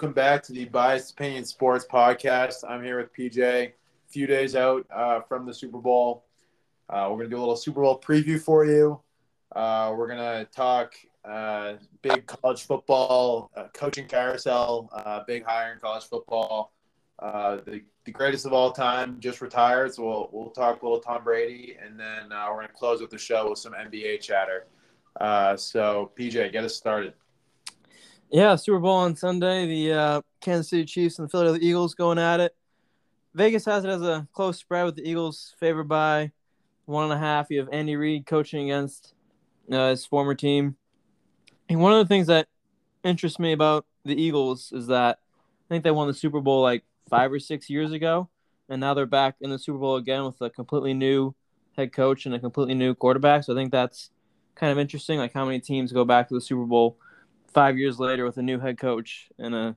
Welcome back to the Biased Opinion Sports Podcast. I'm here with PJ. A few days out uh, from the Super Bowl. Uh, we're going to do a little Super Bowl preview for you. Uh, we're going to talk uh, big college football, uh, coaching carousel, uh, big hire in college football. the, the greatest of all time just retired, so we'll, we'll talk a little Tom Brady, and then we're going to close with the show with some NBA chatter. so, PJ, get us started. Yeah, Super Bowl on Sunday. The uh, Kansas City Chiefs and the Philadelphia Eagles going at it. Vegas has it as a close spread with the Eagles favored by one and a half. You have Andy Reid coaching against uh, his former team. And one of the things that interests me about the Eagles is that I think they won the Super Bowl like five or six years ago, and now they're back in the Super Bowl again with a completely new head coach and a completely new quarterback. So I think that's kind of interesting, like how many teams go back to the Super Bowl five years later with a new head coach and a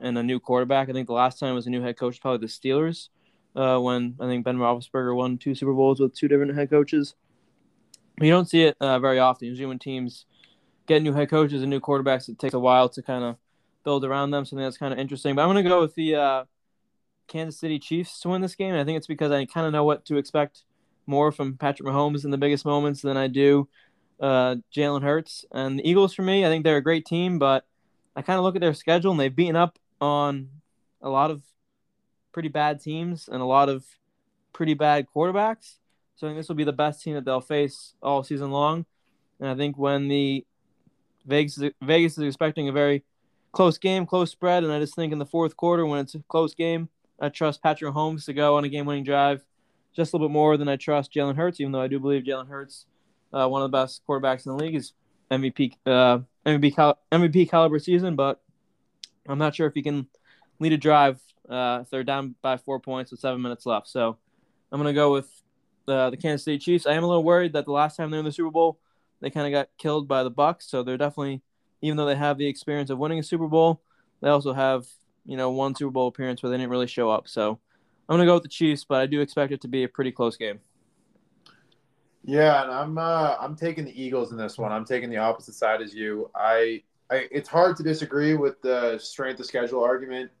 and a new quarterback. I think the last time was a new head coach, probably the Steelers, uh, when I think Ben Roethlisberger won two Super Bowls with two different head coaches. You don't see it uh, very often. Usually, when teams get new head coaches and new quarterbacks, it takes a while to kind of build around them. Something that's kind of interesting. But I'm going to go with the uh, Kansas City Chiefs to win this game. And I think it's because I kind of know what to expect more from Patrick Mahomes in the biggest moments than I do uh, Jalen Hurts. And the Eagles, for me, I think they're a great team, but I kind of look at their schedule and they've beaten up on a lot of pretty bad teams and a lot of pretty bad quarterbacks. So I think this will be the best team that they'll face all season long. And I think when the Vegas Vegas is expecting a very close game, close spread, and I just think in the fourth quarter when it's a close game, I trust Patrick Mahomes to go on a game-winning drive just a little bit more than I trust Jalen Hurts, even though I do believe Jalen Hurts uh, one of the best quarterbacks in the league. Is MVP uh, MVP cal- MVP caliber season, but I'm not sure if he can lead a drive uh, if they're down by four points with seven minutes left. So I'm gonna go with uh, the Kansas City Chiefs. I am a little worried that the last time they were in the Super Bowl, they kind of got killed by the Bucs. So they're definitely, even though they have the experience of winning a Super Bowl, they also have you know one Super Bowl appearance where they didn't really show up. So I'm gonna go with the Chiefs, but I do expect it to be a pretty close game. Yeah, and I'm uh, I'm taking the Eagles in this one. I'm taking the opposite side as you. I, I it's hard to disagree with the strength of schedule argument.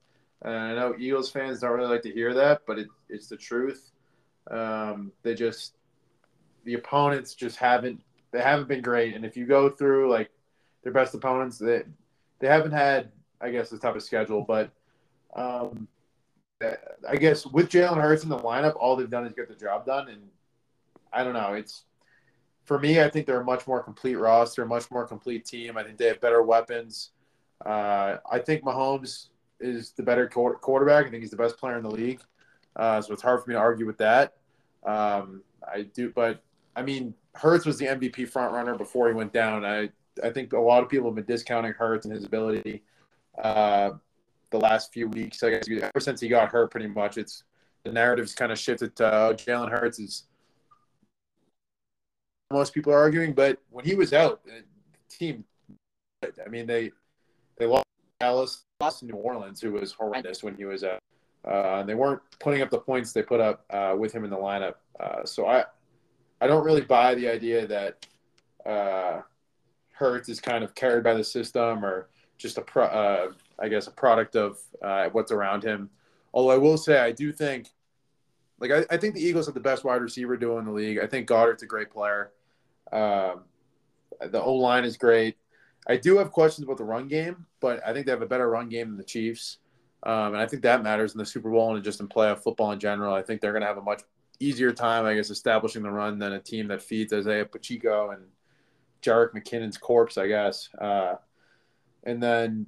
And I know Eagles fans don't really like to hear that, but it, it's the truth. Um, they just the opponents just haven't they haven't been great. And if you go through like their best opponents, they they haven't had I guess the toughest schedule, but um, I guess with Jalen Hurts in the lineup, all they've done is get the job done, and I don't know. It's for me. I think they're a much more complete roster, a much more complete team. I think they have better weapons. Uh, I think Mahomes is the better quarterback. I think he's the best player in the league. Uh, so it's hard for me to argue with that. Um, I do, but I mean, Hurts was the MVP front runner before he went down. I I think a lot of people have been discounting Hurts and his ability uh, the last few weeks. I guess ever since he got hurt, pretty much it's the narrative's kind of shifted to uh, Jalen Hurts is most people are arguing. But when he was out, the team, I mean, they they lost Dallas, lost New Orleans, who was horrendous when he was out. Uh, and they weren't putting up the points they put up uh, with him in the lineup. Uh, so I, I don't really buy the idea that uh, Hurts is kind of carried by the system or just a pro, uh, I guess a product of uh, what's around him. Although I will say I do think like I, I think the Eagles have the best wide receiver duo in the league. I think Goedert's a great player. Um, the O line is great. I do have questions about the run game, but I think they have a better run game than the Chiefs. Um, and I think that matters in the Super Bowl and just in playoff football in general. I think they're going to have a much easier time, I guess, establishing the run than a team that feeds Isaiah Pacheco and Jerick McKinnon's corpse, I guess. Uh, and then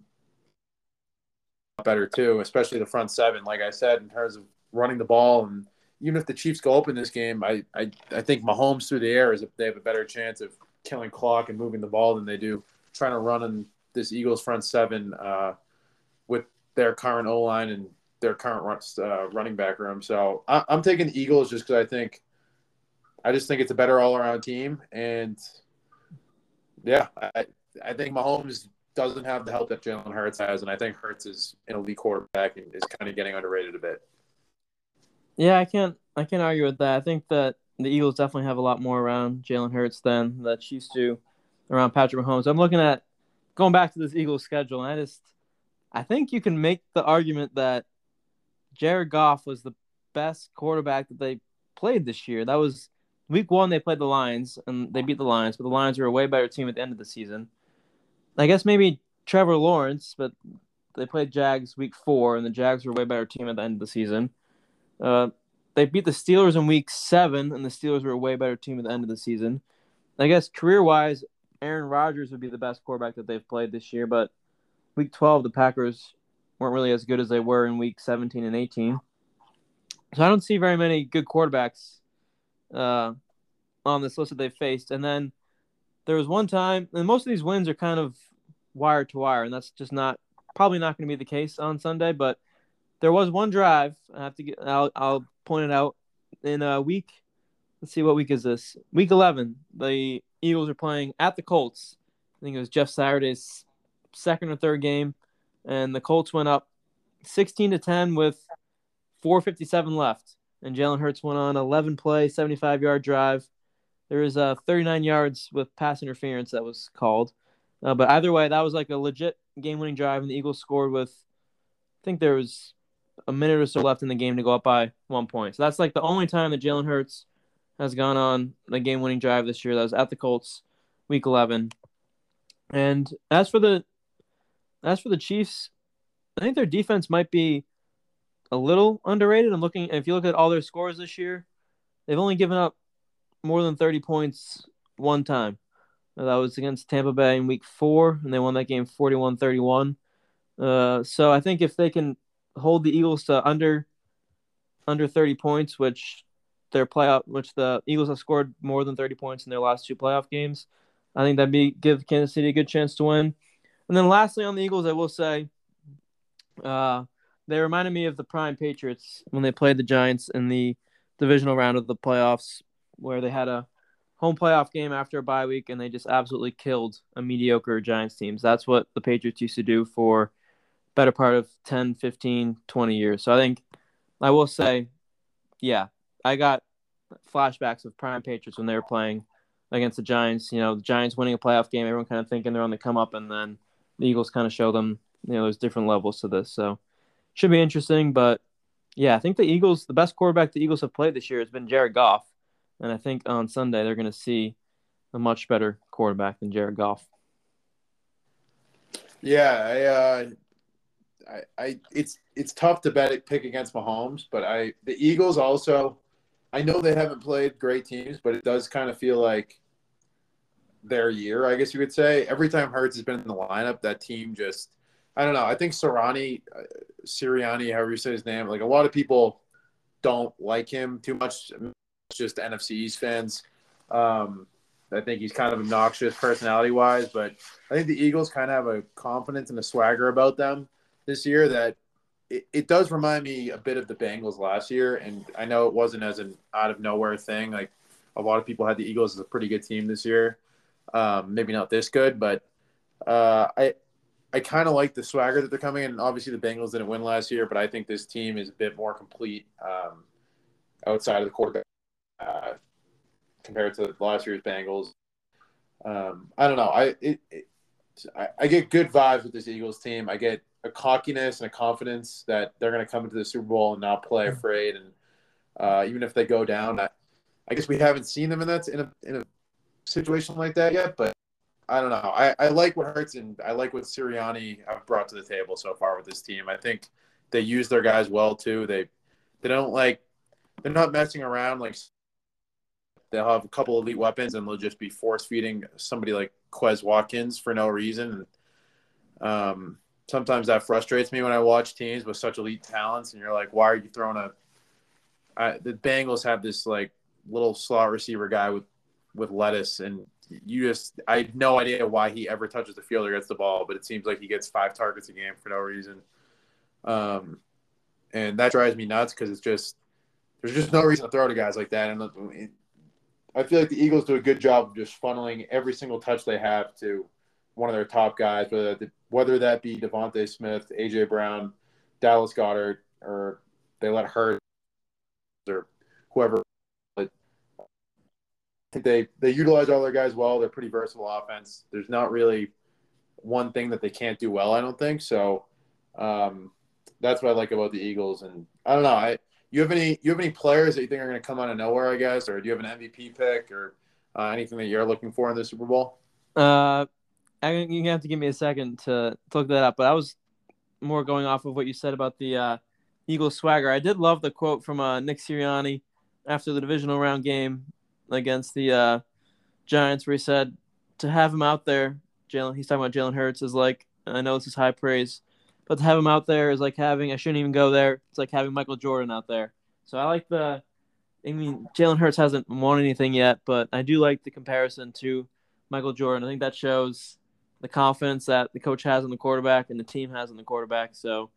better too, especially the front seven. Like I said, in terms of running the ball and even if the Chiefs go up in this game, I, I, I think Mahomes through the air is if they have a better chance of killing clock and moving the ball than they do trying to run in this Eagles front seven uh, with their current O line and their current uh, running back room. So I, am taking the Eagles just because I think I just think it's a better all around team, and yeah, I, I think Mahomes doesn't have the help that Jalen Hurts has, and I think Hurts is an elite quarterback and is kind of getting underrated a bit. Yeah, I can't I can't argue with that. I think that the Eagles definitely have a lot more around Jalen Hurts than the Chiefs do around Patrick Mahomes. I'm looking at going back to this Eagles schedule, and I just I think you can make the argument that Jared Goff was the best quarterback that they played this year. That was week one. They played the Lions and they beat the Lions, but the Lions were a way better team at the end of the season. I guess maybe Trevor Lawrence, but they played Jags week four, and the Jags were a way better team at the end of the season. Uh, they beat the Steelers in week seven, and the Steelers were a way better team at the end of the season. I guess career wise, Aaron Rodgers would be the best quarterback that they've played this year, but week 12, the Packers weren't really as good as they were in week 17 and 18. So I don't see very many good quarterbacks uh, on this list that they've faced. And then there was one time, and most of these wins are kind of wire to wire, and that's just not probably not going to be the case on Sunday. But there was one drive. I have to get. I'll, I'll point it out in a week. Let's see what week is this. Week 11. The Eagles are playing at the Colts. I think it was Jeff Saturday's second or third game, and the Colts went up 16 to 10 with 4:57 left, and Jalen Hurts went on 11 play, 75 yard drive. There was uh, 39 yards with pass interference that was called, uh, but either way, that was like a legit game winning drive, and the Eagles scored with, I think there was a minute or so left in the game to go up by one point. So that's like the only time that Jalen Hurts has gone on a game winning drive this year. That was at the Colts, week 11. And as for the as for the Chiefs, I think their defense might be a little underrated. I'm looking if you look at all their scores this year, they've only given up more than 30 points one time. That was against Tampa Bay in week four, and they won that game 41 31. Uh, so I think if they can hold the Eagles to under under 30 points, which their playoff, which the Eagles have scored more than 30 points in their last two playoff games, I think that'd be give Kansas City a good chance to win. And then lastly on the Eagles, I will say, uh, they reminded me of the prime Patriots when they played the Giants in the divisional round of the playoffs, where they had a home playoff game after a bye week and they just absolutely killed a mediocre Giants teams. That's what the Patriots used to do for better part of 10, 15, 20 years. So I think I will say, yeah, I got flashbacks of prime Patriots when they were playing against the Giants. You know, the Giants winning a playoff game, everyone kind of thinking they're on the come up, and then the Eagles kind of show them, you know, there's different levels to this. So should be interesting. But yeah, I think the Eagles, the best quarterback the Eagles have played this year has been Jared Goff. And I think on Sunday they're going to see a much better quarterback than Jared Goff. Yeah, I, uh, I, I, it's it's tough to bet it, pick against Mahomes, but I the Eagles also, I know they haven't played great teams, but it does kind of feel like their year, I guess you could say. Every time Hurts has been in the lineup, that team just I don't know. I think Sirianni, uh, Sirianni, however you say his name, like a lot of people don't like him too much. Just NFC East fans. Um, I think he's kind of obnoxious personality wise, but I think the Eagles kind of have a confidence and a swagger about them this year that it, it does remind me a bit of the Bengals last year. And I know it wasn't as an out of nowhere thing. Like a lot of people had the Eagles as a pretty good team this year. Um, maybe not this good, but uh, I I kind of like the swagger that they're coming in. Obviously, the Bengals didn't win last year, but I think this team is a bit more complete um, outside of the quarterback uh, compared to last year's Bengals. Um, I don't know. I, it, it, I, I get good vibes with this Eagles team. I get a cockiness and a confidence that they're going to come into the Super Bowl and not play afraid. And uh, even if they go down, I, I guess we haven't seen them in that in a in a situation like that yet, but I don't know. I, I like what Hurts and I like what Sirianni have brought to the table so far with this team. I think they use their guys well too. They they don't like they're not messing around like they'll have a couple elite weapons and they'll just be force feeding somebody like Quez Watkins for no reason. Um, sometimes that frustrates me when I watch teams with such elite talents and you're like, why are you throwing a I, the Bengals have this like little slot receiver guy with with lettuce and you just I have no idea why he ever touches the field or gets the ball, but it seems like he gets five targets a game for no reason. Um, and that drives me nuts because it's just there's just no reason to throw to guys like that. And I feel like the Eagles do a good job of just funneling every single touch they have to one of their top guys, whether that, whether that be DeVonta Smith, AJ Brown, Dallas Goedert, or they let Hurt or whoever I think they they utilize all their guys well. They're pretty versatile offense. There's not really one thing that they can't do well. I don't think so. Um, that's what I like about the Eagles. And I don't know. I you have any you have any players that you think are going to come out of nowhere? I guess, or do you have an MVP pick or uh, anything that you're looking for in the Super Bowl? Uh, I, you have to give me a second to, to look that up. But I was more going off of what you said about the uh, Eagles swagger. I did love the quote from uh, Nick Sirianni after the divisional round game against the uh, Giants, where he said to have him out there, Jalen. He's talking about Jalen Hurts is like I know this is high praise, but to have him out there is like having I shouldn't even go there. It's like having Michael Jordan out there. So I like the. I mean, Jalen Hurts hasn't won anything yet, but I do like the comparison to Michael Jordan. I think that shows the confidence that the coach has in the quarterback and the team has in the quarterback. So,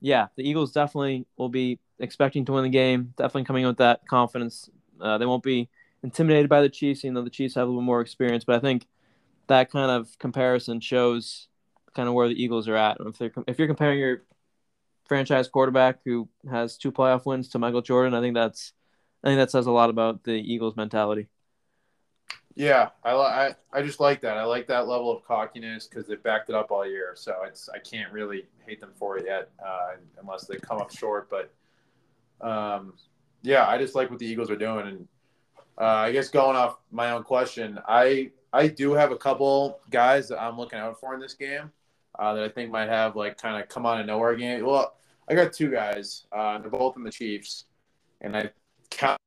yeah, the Eagles definitely will be expecting to win the game. Definitely coming in with that confidence. Uh, they won't be intimidated by the Chiefs, even though the Chiefs have a little more experience. But I think that kind of comparison shows kind of where the Eagles are at. If if you're comparing your franchise quarterback who has two playoff wins to Michael Jordan, I think that's I think that says a lot about the Eagles' mentality. Yeah, I, I, I just like that. I like that level of cockiness because they backed it up all year. So it's I can't really hate them for it yet, uh, unless they come up short. But um, yeah, I just like what the Eagles are doing. And uh, I guess going off my own question, I I do have a couple guys that I'm looking out for in this game uh, that I think might have like kind of come on of nowhere game. Well, I got two guys. Uh, they're both in the Chiefs, and I count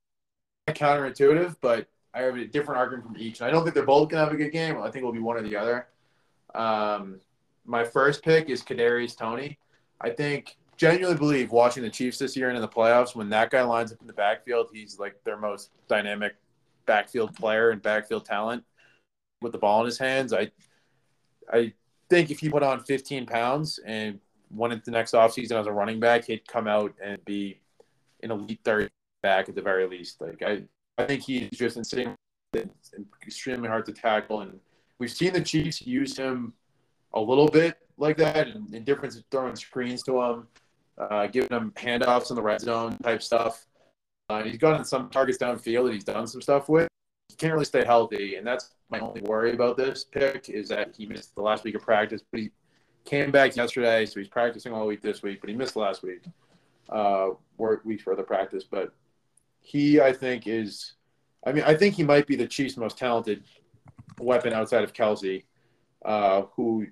counterintuitive, but I have a different argument from each. And I don't think they're both gonna have a good game. I think it'll be one or the other. Um, my first pick is Kadarius Toney. I think genuinely believe watching the Chiefs this year and in the playoffs, when that guy lines up in the backfield, he's like their most dynamic backfield player and backfield talent with the ball in his hands. I I think if he put on 15 pounds and went into the next offseason as a running back, he'd come out and be an elite third back at the very least. Like I I think he's just insane, extremely hard to tackle, and we've seen the Chiefs use him a little bit like that, and, and different throwing screens to him, uh, giving him handoffs in the red zone type stuff. Uh, he's gotten some targets downfield that he's done some stuff with. He can't really stay healthy, and that's my only worry about this pick is that he missed the last week of practice, but he came back yesterday, so he's practicing all week this week, but he missed last week, uh, work weeks practice. But he, I think, is. I mean, I think he might be the Chiefs' most talented weapon outside of Kelce, uh, who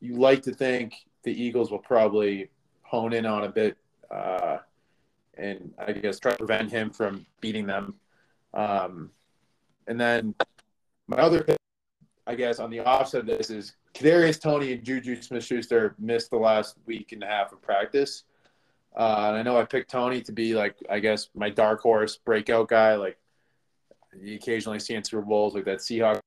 you like to think the Eagles will probably hone in on a bit, uh, and I guess try to prevent him from beating them. Um, and then my other pick, I guess, on the offset of this is Kadarius Toney and Juju Smith-Schuster missed the last week and a half of practice. Uh, and I know I picked Toney to be like, I guess, my dark horse breakout guy. Like you occasionally see in Super Bowls, like that Seahawks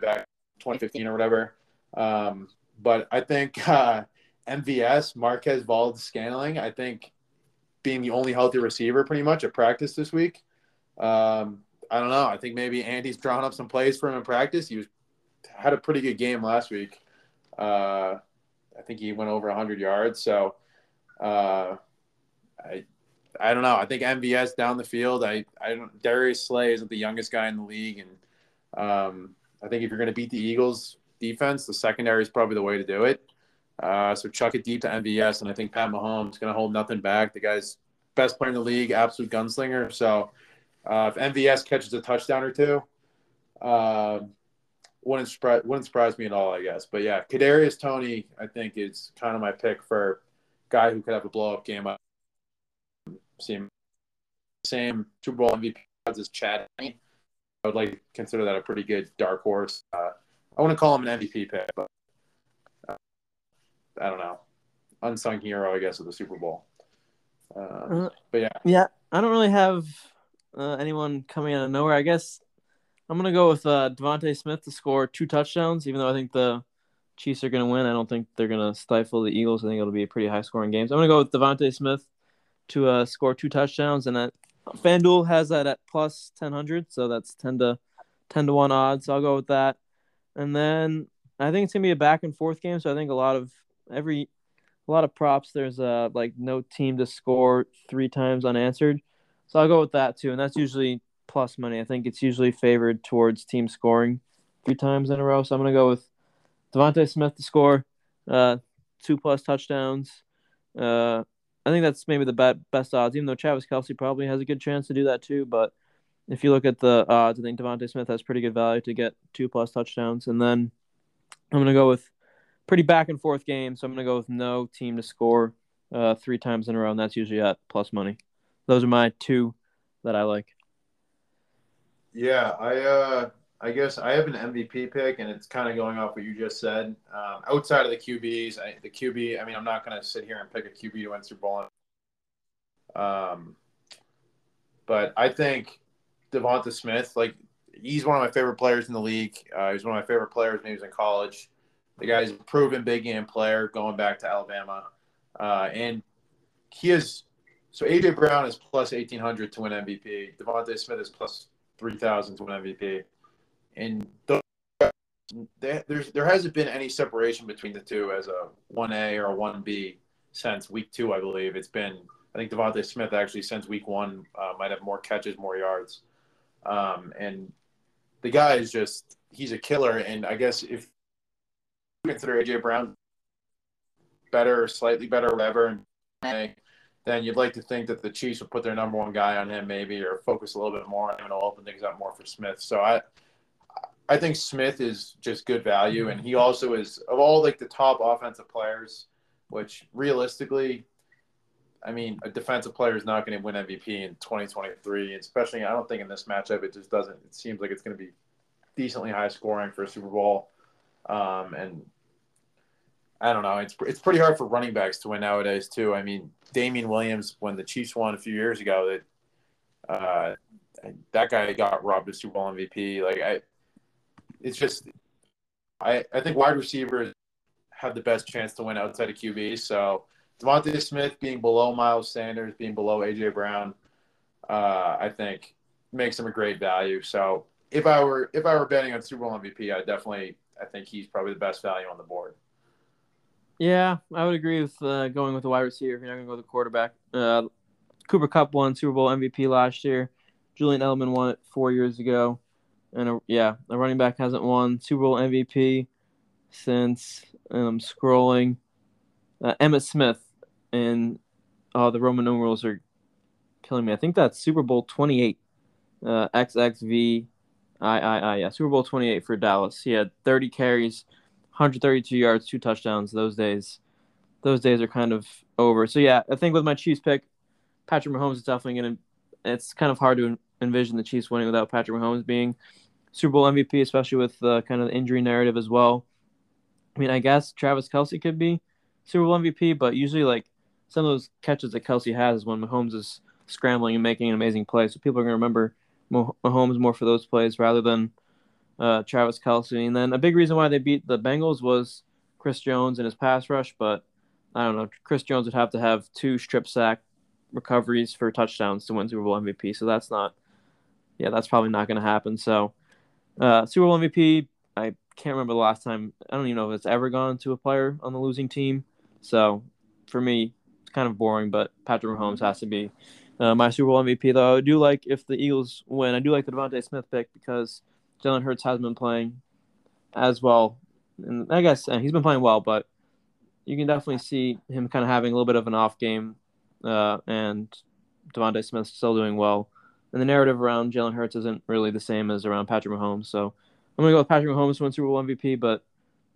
back 2015 or whatever. Um, but I think uh, MVS, Marquez Valdes-Scantling, I think being the only healthy receiver pretty much at practice this week. Um, I don't know. I think maybe Andy's drawn up some plays for him in practice. He was had a pretty good game last week. Uh, I think he went over 100 yards. So uh, I I don't know. I think MVS down the field. I I don't. Darius Slay isn't the youngest guy in the league, and um, I think if you're going to beat the Eagles defense, the secondary is probably the way to do it. Uh, so chuck it deep to MVS, and I think Pat Mahomes is going to hold nothing back. The guy's best player in the league, absolute gunslinger. So uh, if MVS catches a touchdown or two, uh, wouldn't surprise wouldn't surprise me at all, I guess. But yeah, Kadarius Toney, I think is kind of my pick for guy who could have a blow up game. Same, same Super Bowl MVP as Chad. I would like to consider that a pretty good dark horse. Uh, I want to call him an MVP pick, but uh, I don't know, unsung hero, I guess, of the Super Bowl. Uh, uh but yeah, yeah, I don't really have uh, anyone coming out of nowhere. I guess I'm gonna go with uh, DeVonta Smith to score two touchdowns, even though I think the Chiefs are gonna win. I don't think they're gonna stifle the Eagles. I think it'll be a pretty high scoring game. So I'm gonna go with DeVonta Smith to uh, score two touchdowns, and that FanDuel has that at plus ten hundred, so that's ten to ten to one odds. So I'll go with that. And then I think it's gonna be a back and forth game. So I think a lot of every a lot of props. There's uh like no team to score three times unanswered. So I'll go with that too, and that's usually plus money. I think it's usually favored towards team scoring three times in a row. So I'm gonna go with DeVonta Smith to score uh, two plus touchdowns. Uh, I think that's maybe the bet, best odds, even though Travis Kelce probably has a good chance to do that too. But if you look at the odds, I think DeVonta Smith has pretty good value to get two plus touchdowns. And then I'm going to go with pretty back and forth game. So I'm going to go with no team to score uh, three times in a row, and that's usually at plus money. Those are my two that I like. Yeah, I uh, I guess I have an MVP pick, and it's kind of going off what you just said. Um, outside of the QBs, I, the QB, I mean, I'm not going to sit here and pick a QB to win Super Bowl. Um, but I think DeVonta Smith, like he's one of my favorite players in the league. Uh, he's one of my favorite players when he was in college. The guy's a proven big game player going back to Alabama, uh, and he is. So AJ Brown is plus eighteen hundred to win MVP. DeVonta Smith is plus three thousand to win MVP, and there's there hasn't been any separation between the two as a one A or a one B since week two, I believe. It's been I think DeVonta Smith actually since week one uh, might have more catches, more yards. Um, and the guy is just he's a killer. And I guess if you consider AJ Brown better, slightly better, whatever, then you'd like to think that the Chiefs would put their number one guy on him, maybe, or focus a little bit more on him and open things up more for Smith. So I, I think Smith is just good value, and he also is of all like the top offensive players, which realistically I mean, a defensive player is not going to win MVP in 2023, especially I don't think in this matchup it just doesn't. It seems like it's going to be decently high scoring for a Super Bowl, um, and I don't know. It's it's pretty hard for running backs to win nowadays too. I mean, Damien Williams when the Chiefs won a few years ago, that uh, that guy got robbed of Super Bowl MVP. Like I, it's just I I think wide receivers have the best chance to win outside of QB. So DeVonta Smith being below Miles Sanders, being below AJ Brown, uh, I think makes him a great value. So if I were if I were betting on Super Bowl MVP, I definitely I think he's probably the best value on the board. Yeah, I would agree with uh, going with the wide receiver. If you're not going to go with the quarterback, uh, Cooper Kupp won Super Bowl MVP last year. Julian Edelman won it four years ago, and a, yeah, the running back hasn't won Super Bowl MVP since. And I'm scrolling. Uh, Emmitt Smith and oh, the Roman numerals are killing me. I think that's Super Bowl 28, uh, XXV, I, I, I, yeah, Super Bowl 28 for Dallas. He had 30 carries, 132 yards, two touchdowns. Those days, those days are kind of over. So yeah, I think with my Chiefs pick, Patrick Mahomes is definitely gonna. It's kind of hard to envision the Chiefs winning without Patrick Mahomes being Super Bowl MVP, especially with the kind of the injury narrative as well. I mean, I guess Travis Kelce could be Super Bowl MVP, but usually like some of those catches that Kelce has is when Mahomes is scrambling and making an amazing play. So people are going to remember Mahomes more for those plays rather than uh, Travis Kelce. And then a big reason why they beat the Bengals was Chris Jones and his pass rush. But I don't know, Chris Jones would have to have two strip sack recoveries for touchdowns to win Super Bowl MVP. So that's not, yeah, that's probably not going to happen. So uh, Super Bowl MVP, I can't remember the last time. I don't even know if it's ever gone to a player on the losing team. So for me, it's kind of boring, but Patrick Mahomes has to be uh, my Super Bowl MVP. Though I do like if the Eagles win, I do like the DeVonta Smith pick because Jalen Hurts has been playing as well, and I guess uh, he's been playing well, but you can definitely see him kind of having a little bit of an off game, uh, and DeVonta Smith still doing well. And the narrative around Jalen Hurts isn't really the same as around Patrick Mahomes. So I'm gonna go with Patrick Mahomes to win Super Bowl MVP, but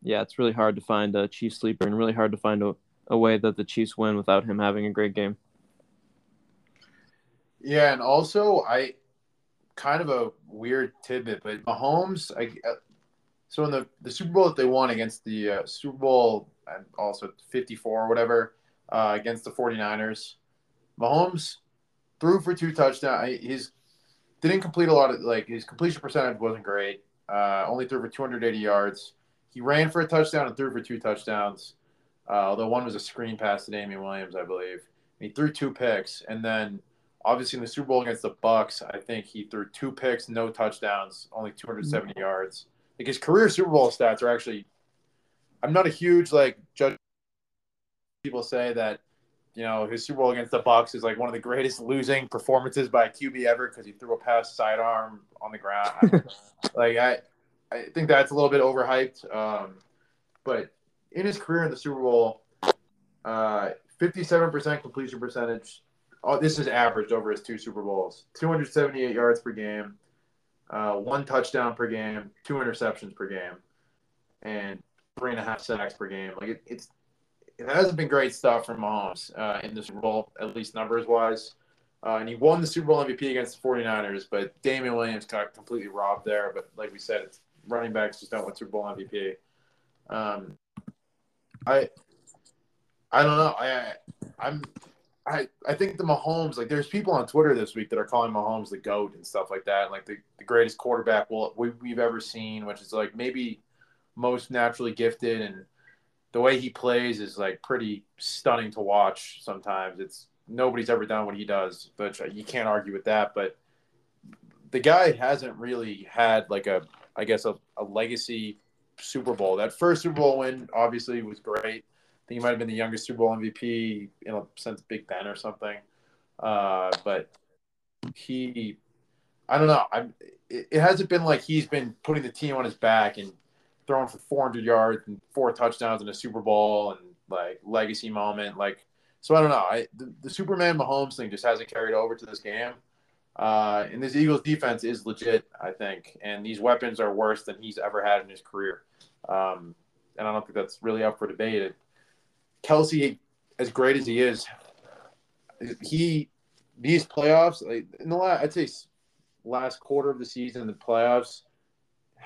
yeah, it's really hard to find a chief sleeper and really hard to find a a way that the Chiefs win without him having a great game. Yeah, and also I kind of a weird tidbit, but Mahomes, I uh, so in the the Super Bowl that they won against the uh, Super Bowl and also 54 or whatever uh, against the 49ers, Mahomes threw for two touchdowns. He's didn't complete a lot of like his completion percentage wasn't great. Uh, only threw for 280 yards. He ran for a touchdown and threw for two touchdowns. Uh, although one was a screen pass to Damien Williams, I believe. he threw two picks, and then obviously in the Super Bowl against the Bucs, I think he threw two picks, no touchdowns, only 270 mm-hmm. yards. Like his career Super Bowl stats are actually. I'm not a huge like judge. People say that, you know, his Super Bowl against the Bucs is like one of the greatest losing performances by a QB ever because he threw a pass sidearm on the ground. like I, I think that's a little bit overhyped. Um, but in his career in the Super Bowl, Uh, 57% completion percentage. Oh, this is averaged over his two Super Bowls. 278 yards per game, uh, one touchdown per game, two interceptions per game, and three and a half sacks per game. Like it, it's it hasn't been great stuff from Mahomes uh, in Super Bowl, at least numbers wise. Uh, and he won the Super Bowl MVP against the 49ers, but Damien Williams got completely robbed there. But like we said, running backs just don't win Super Bowl MVP. Um, I I don't know. I I'm I I think the Mahomes like there's people on Twitter this week that are calling Mahomes the goat and stuff like that, like the, the greatest quarterback we'll, we, we've ever seen, which is like maybe most naturally gifted and the way he plays is like pretty stunning to watch sometimes. It's nobody's ever done what he does but you can't argue with that but the guy hasn't really had like a i guess a, a legacy super bowl. That first super bowl win obviously was great. I think he might have been the youngest super bowl mvp sense big ben or something. Uh, but he i don't know. I it, it hasn't been like he's been putting the team on his back and throwing for 400 yards and four touchdowns in a Super Bowl and like legacy moment. Like, so I don't know. I, the, the Superman Mahomes thing just hasn't carried over to this game. Uh, and this Eagles defense is legit, I think. And these weapons are worse than he's ever had in his career. Um, and I don't think that's really up for debate. Kelce, as great as he is, he these playoffs, like in the last, I'd say last quarter of the season, the playoffs,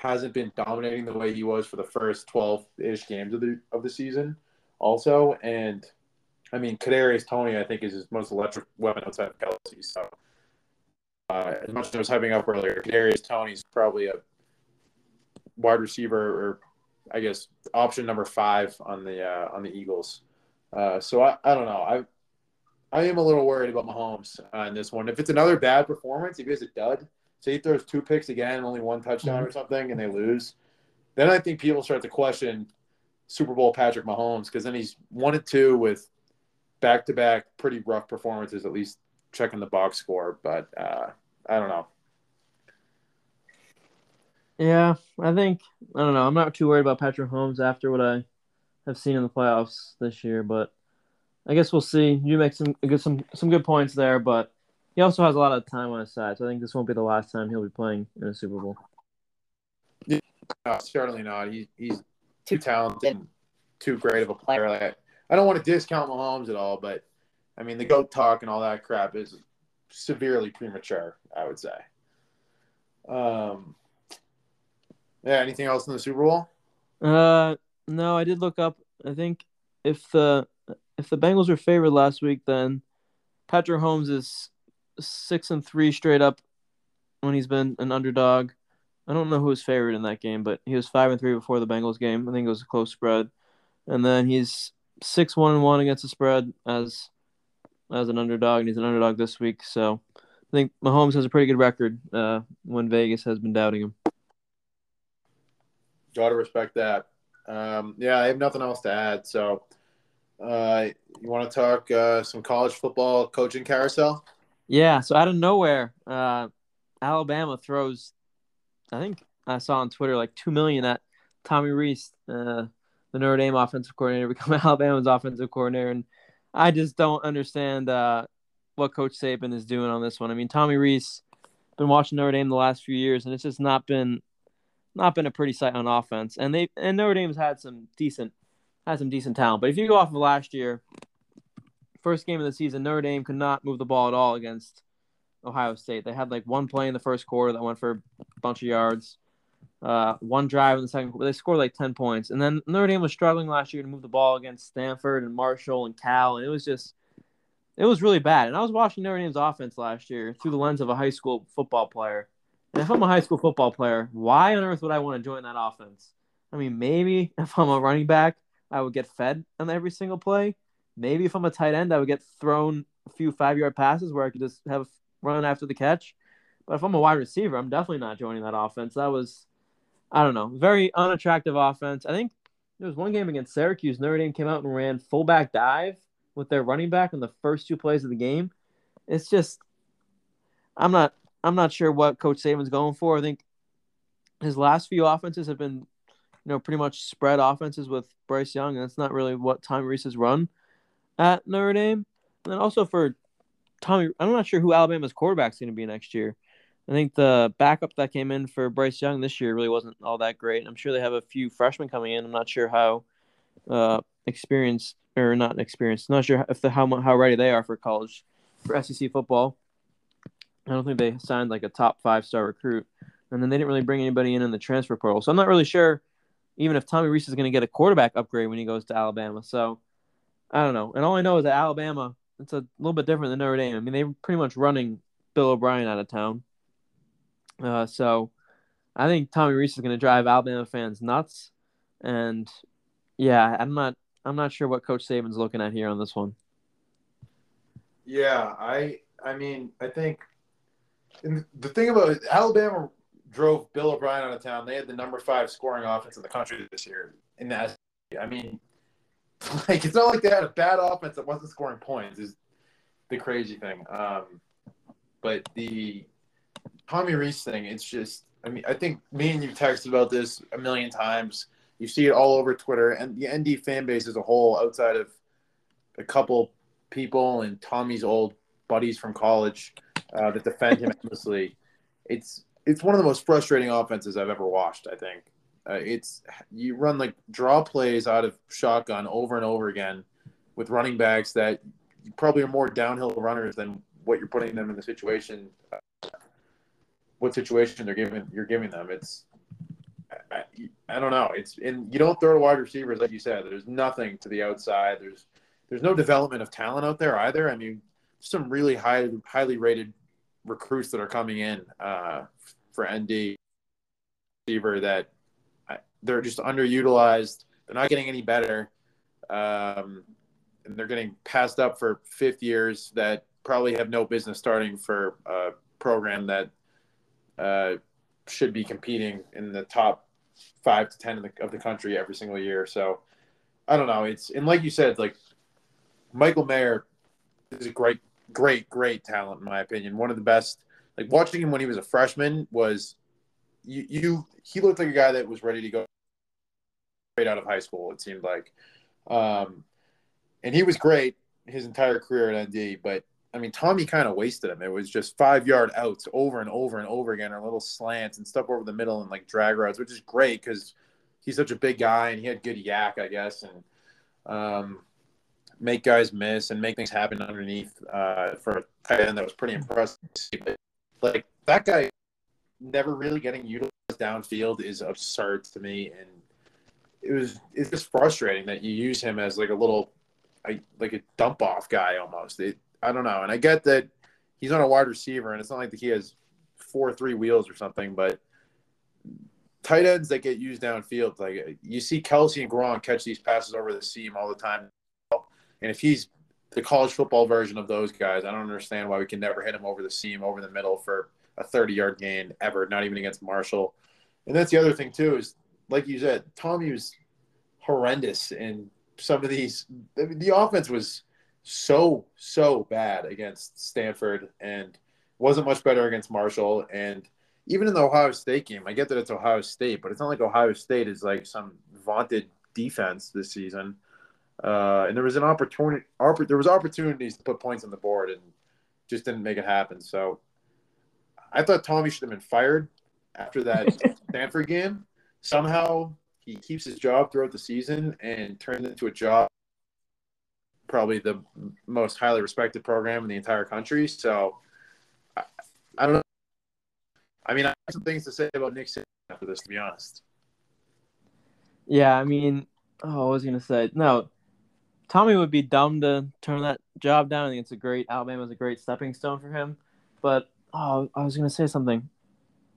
hasn't been dominating the way he was for the first 12-ish games of the of the season also. And I mean Kadarius Toney, I think is his most electric weapon outside of Kelce so uh, as much as I was hyping up earlier Kadarius Toney's probably a wide receiver or I guess option number five on the uh, on the Eagles. Uh, so I, I don't know. I I am a little worried about Mahomes on this one. If it's another bad performance if he has a dud say he throws two picks again, only one touchdown or something, and they lose, then I think people start to question Super Bowl Patrick Mahomes because then he's one and two with back to back pretty rough performances, at least checking the box score. But uh, I don't know. Yeah, I think I don't know. I'm not too worried about Patrick Mahomes after what I have seen in the playoffs this year, but I guess we'll see. You make some good some some good points there, but he also has a lot of time on his side, so I think this won't be the last time he'll be playing in a Super Bowl. No, certainly not. He, he's too talented, too great of a player. Like, I don't want to discount Mahomes at all, but I mean the goat talk and all that crap is severely premature. I would say. Um. Yeah. Anything else in the Super Bowl? Uh, no. I did look up. I think if the if the Bengals were favored last week, then Patrick Mahomes is six and three straight up when he's been an underdog. I don't know who was favored in that game, but he was five and three before the Bengals game. I think it was a close spread, and then he's six one and one against the spread as as an underdog, and he's an underdog this week. So I think Mahomes has a pretty good record uh, when Vegas has been doubting him. Got to respect that. Um, yeah, I have nothing else to add. So, uh, you want to talk uh, some college football coaching carousel? Yeah, so out of nowhere, uh, Alabama throws. I think I saw on Twitter like two million at Tommy Rees, uh, the Notre Dame offensive coordinator, become Alabama's offensive coordinator, and I just don't understand uh, what Coach Saban is doing on this one. I mean, Tommy Rees been watching Notre Dame the last few years, and it's just not been not been a pretty sight on offense. And they and Notre Dame's had some decent had some decent talent, but if you go off of last year, first game of the season, Notre Dame could not move the ball at all against Ohio State. They had like one play in the first quarter that went for a bunch of yards. Uh, one drive in the second quarter. They scored like 10 points. And then Notre Dame was struggling last year to move the ball against Stanford and Marshall and Cal. And it was just, it was really bad. And I was watching Notre Dame's offense last year through the lens of a high school football player. And if I'm a high school football player, why on earth would I want to join that offense? I mean, maybe if I'm a running back, I would get fed on every single play. Maybe if I'm a tight end, I would get thrown a few five yard passes where I could just have run after the catch. But if I'm a wide receiver, I'm definitely not joining that offense. That was, I don't know, very unattractive offense. I think there was one game against Syracuse. Notre Dame came out and ran fullback dive with their running back in the first two plays of the game. It's just, I'm not, I'm not sure what Coach Saban's going for. I think his last few offenses have been, you know, pretty much spread offenses with Bryce Young, and that's not really what Tom has run. At Notre Dame. And then also for Tommy, I'm not sure who Alabama's quarterback's going to be next year. I think the backup that came in for Bryce Young this year really wasn't all that great. I'm sure they have a few freshmen coming in. I'm not sure how uh, experienced or not experienced. Not sure if the how how ready they are for college for SEC football. I don't think they signed like a top five star recruit, and then they didn't really bring anybody in in the transfer portal. So I'm not really sure even if Tommy Rees is going to get a quarterback upgrade when he goes to Alabama. So I don't know. And all I know is that Alabama it's a little bit different than Notre Dame. I mean, they are pretty much running Bill O'Brien out of town. Uh, so I think Tommy Rees is going to drive Alabama fans nuts. And yeah, I'm not I'm not sure what Coach Saban's looking at here on this one. Yeah, I I mean I think and the thing about it, Alabama drove Bill O'Brien out of town. They had the number five scoring offense in the country this year. In that, I mean, like it's not like they had a bad offense that wasn't scoring points. Is the crazy thing. Um, but the Tommy Rees thing, it's just. I mean, I think me and you texted about this a million times. You see it all over Twitter and the ND fan base as a whole, outside of a couple people and Tommy's old buddies from college uh, that defend him endlessly. It's it's one of the most frustrating offenses I've ever watched. I think uh, it's you run like draw plays out of shotgun over and over again with running backs that probably are more downhill runners than what you're putting them in the situation. Uh, what situation they're giving you're giving them? It's I, I, don't know. It's and you don't throw to wide receivers like you said. There's nothing to the outside. There's there's no development of talent out there either. I mean, some really high highly rated recruits that are coming in uh, for ND receiver that they're just underutilized. They're not getting any better, um, and they're getting passed up for fifth years that probably have no business starting for a program that uh, should be competing in the top five to ten of the, of the country every single year. So I don't know. It's and like you said, like Michael Mayer is a great great, great talent in my opinion. One of the best. Like watching him when he was a freshman was you, you he looked like a guy that was ready to go straight out of high school. It seemed like, um, and he was great his entire career at ND. But I mean, Tommy kind of wasted him. It was just five yard outs over and over and over again, or little slants and stuff over the middle and like drag routes, which is great because he's such a big guy and he had good YAC, I guess, and um, make guys miss and make things happen underneath uh, for a tight end that was pretty impressive. But, like that guy never really getting utilized downfield is absurd to me, and it was it's just frustrating that you use him as like a little like a dump off guy almost. It, I don't know, and I get that he's not a wide receiver, and it's not like he has four or three wheels or something, but tight ends that get used downfield, like you see Kelce and Gronk catch these passes over the seam all the time and if he's the college football version of those guys, I don't understand why we can never hit him over the seam, over the middle for a 30 yard gain ever, not even against Marshall. And that's the other thing, too, is like you said, Tommy was horrendous in some of these. I mean, the offense was so, so bad against Stanford and wasn't much better against Marshall. And even in the Ohio State game, I get that it's Ohio State, but it's not like Ohio State is like some vaunted defense this season. Uh, and there was an opportunity. There was opportunities to put points on the board, and just didn't make it happen. So, I thought Tommy should have been fired after that Stanford game. Somehow, he keeps his job throughout the season and turns into a job probably the most highly respected program in the entire country. So, I, I don't know. I mean, I have some things to say about Nick Saban after this, to be honest. Yeah, I mean, oh, what was going to say? No, Tommy would be dumb to turn that job down. I think it's a great Alabama's a great stepping stone for him. But oh, I was gonna say something.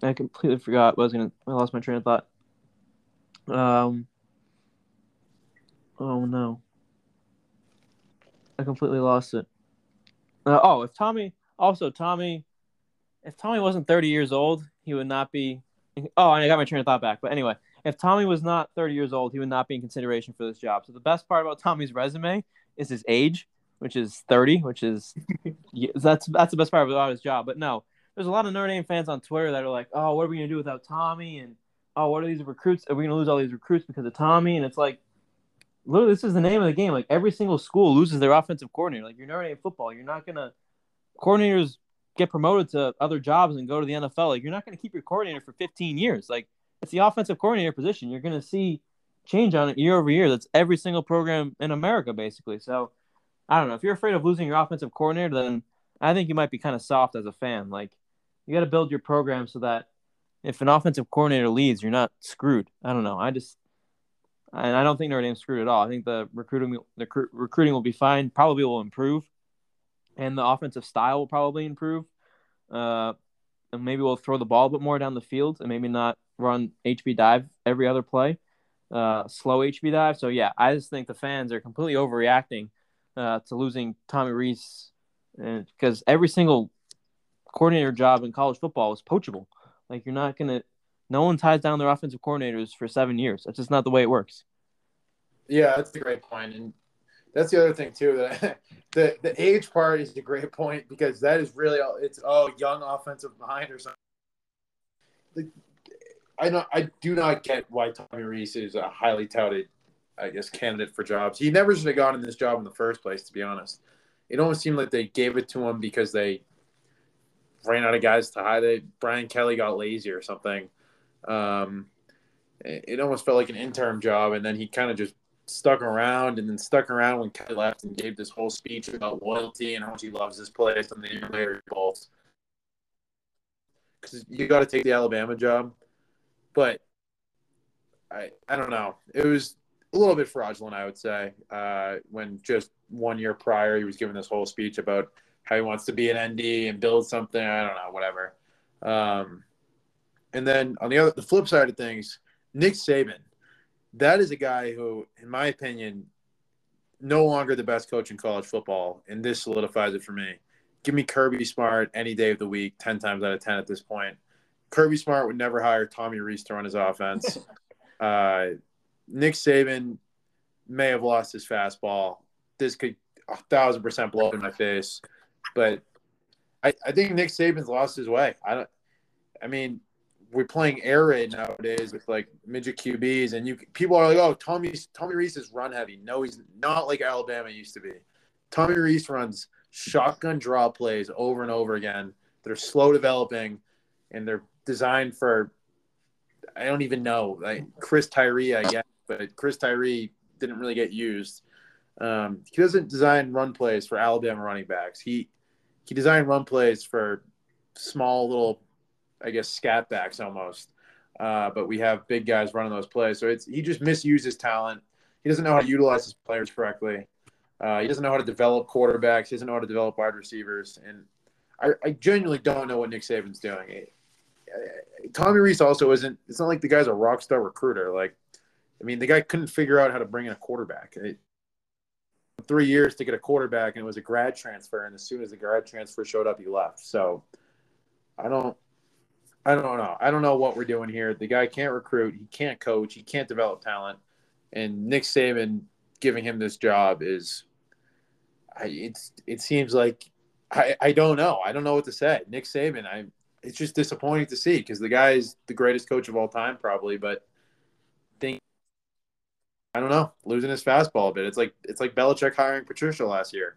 I completely forgot. I was gonna. I lost my train of thought. Um. Oh no. I completely lost it. Uh, oh, if Tommy also Tommy, if Tommy wasn't 30 years old, he would not be. Oh, I got my train of thought back. But anyway, if Tommy was not 30 years old, he would not be in consideration for this job. So the best part about Tommy's resume is his age, which is 30, which is that's that's the best part about his job. But no, there's a lot of Notre Dame fans on Twitter that are like, "Oh, what are we gonna do without Tommy?" and "Oh, what are these recruits? Are we gonna lose all these recruits because of Tommy?" And it's like, literally this is the name of the game. Like every single school loses their offensive coordinator. Like you're Notre Dame football, you're not gonna coordinators get promoted to other jobs and go to the NFL. Like you're not gonna keep your coordinator for 15 years. Like it's the offensive coordinator position. You're gonna see change on it year over year. That's every single program in America basically. So I don't know if you're afraid of losing your offensive coordinator, then I think you might be kind of soft as a fan. Like you got to build your program so that if an offensive coordinator leads, you're not screwed. I don't know. I just and I don't think Notre Dame's screwed at all. I think the recruiting the recruiting will be fine. Probably will improve, and the offensive style will probably improve. Uh, and maybe we'll throw the ball a bit more down the field, and maybe not run HB dive every other play, uh, slow HB dive. So yeah, I just think the fans are completely overreacting uh, to losing Tommy Rees, because every single coordinator job in college football is poachable. Like you're not gonna no one ties down their offensive coordinators for seven years. That's just not the way it works. Yeah, that's a great point, and that's the other thing too. That the the age part is a great point because that is really all. It's oh young offensive mind or something. I know I do not get why Tommy Rees is a highly touted, I guess, candidate for jobs. He never should have gotten this job in the first place. To be honest, it almost seemed like they gave it to him because they ran out of guys to hide it. Brian Kelly got lazy or something. Um, it almost felt like an interim job, and then he kind of just stuck around and then stuck around when Kelly left and gave this whole speech about loyalty and how much he loves this place and the year later. Because you got to take the Alabama job, but I I don't know. It was a little bit fraudulent, I would say, uh, when just one year prior he was giving this whole speech about how he wants to be an ND and build something. I don't know, whatever. Um, and then on the other, the flip side of things, Nick Saban, that is a guy who, in my opinion, no longer the best coach in college football, and this solidifies it for me. Give me Kirby Smart any day of the week, ten times out of ten at this point. Kirby Smart would never hire Tommy Rees to run his offense. uh, Nick Saban may have lost his fastball. This could a thousand percent blow up in my face. But I, I think Nick Saban's lost his way. I don't. I mean, we're playing air raid nowadays with like midget QBs, and you people are like, "Oh, Tommy Tommy Rees is run heavy." No, he's not like Alabama used to be. Tommy Rees runs shotgun draw plays over and over again. They're slow developing, and they're designed for. I don't even know, like Chris Tyree, I guess, but Chris Tyree didn't really get used. Um, he doesn't design run plays for Alabama running backs. He he designed run plays for small little, I guess, scat backs almost. Uh, but we have big guys running those plays, so it's he just misuses talent. He doesn't know how to utilize his players correctly. Uh, he doesn't know how to develop quarterbacks. He doesn't know how to develop wide receivers, and I, I genuinely don't know what Nick Saban's doing. Tommy Rees also isn't. It's not like the guy's a rock star recruiter. Like, I mean, the guy couldn't figure out how to bring in a quarterback. It, three years to get a quarterback, and it was a grad transfer. And as soon as the grad transfer showed up, he left. So I don't, I don't know. I don't know what we're doing here. The guy can't recruit. He can't coach. He can't develop talent. And Nick Saban giving him this job is, I, it's it seems like I, I don't know. I don't know what to say. Nick Saban, I it's just disappointing to see because the guy is the greatest coach of all time, probably, but think I don't know, losing his fastball a bit. It's like it's like Belichick hiring Patricia last year.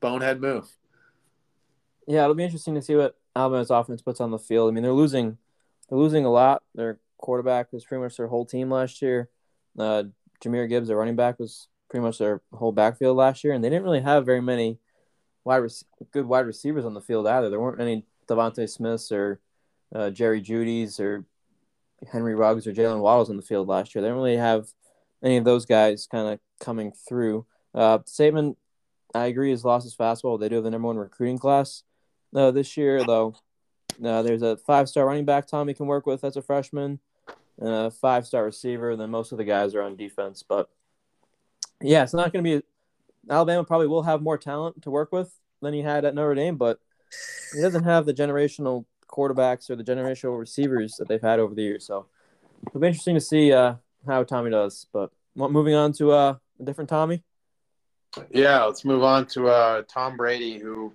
Bonehead move. Yeah, it'll be interesting to see what Alabama's offense puts on the field. I mean, they're losing, they're losing a lot. Their quarterback was pretty much their whole team last year. Uh, Jahmyr Gibbs, their running back, was pretty much their whole backfield last year, and they didn't really have very many wide good wide receivers on the field either. There weren't any DeVonta Smiths or uh, Jerry Jeudy's or Henry Ruggs or Jalen Waddles on the field last year. They don't really have any of those guys kind of coming through. Uh, Saban, I agree, has lost his fastball. They do have the number one recruiting class uh, this year, though. Uh, there's a five star running back Tommy can work with as a freshman, and a five star receiver. And then most of the guys are on defense. But yeah, it's not going to be. Alabama probably will have more talent to work with than he had at Notre Dame, but he doesn't have the generational quarterbacks or the generational receivers that they've had over the years. So it'll be interesting to see uh, how Tommy does. But moving on to uh, a different Tommy. Yeah, let's move on to uh, Tom Brady, who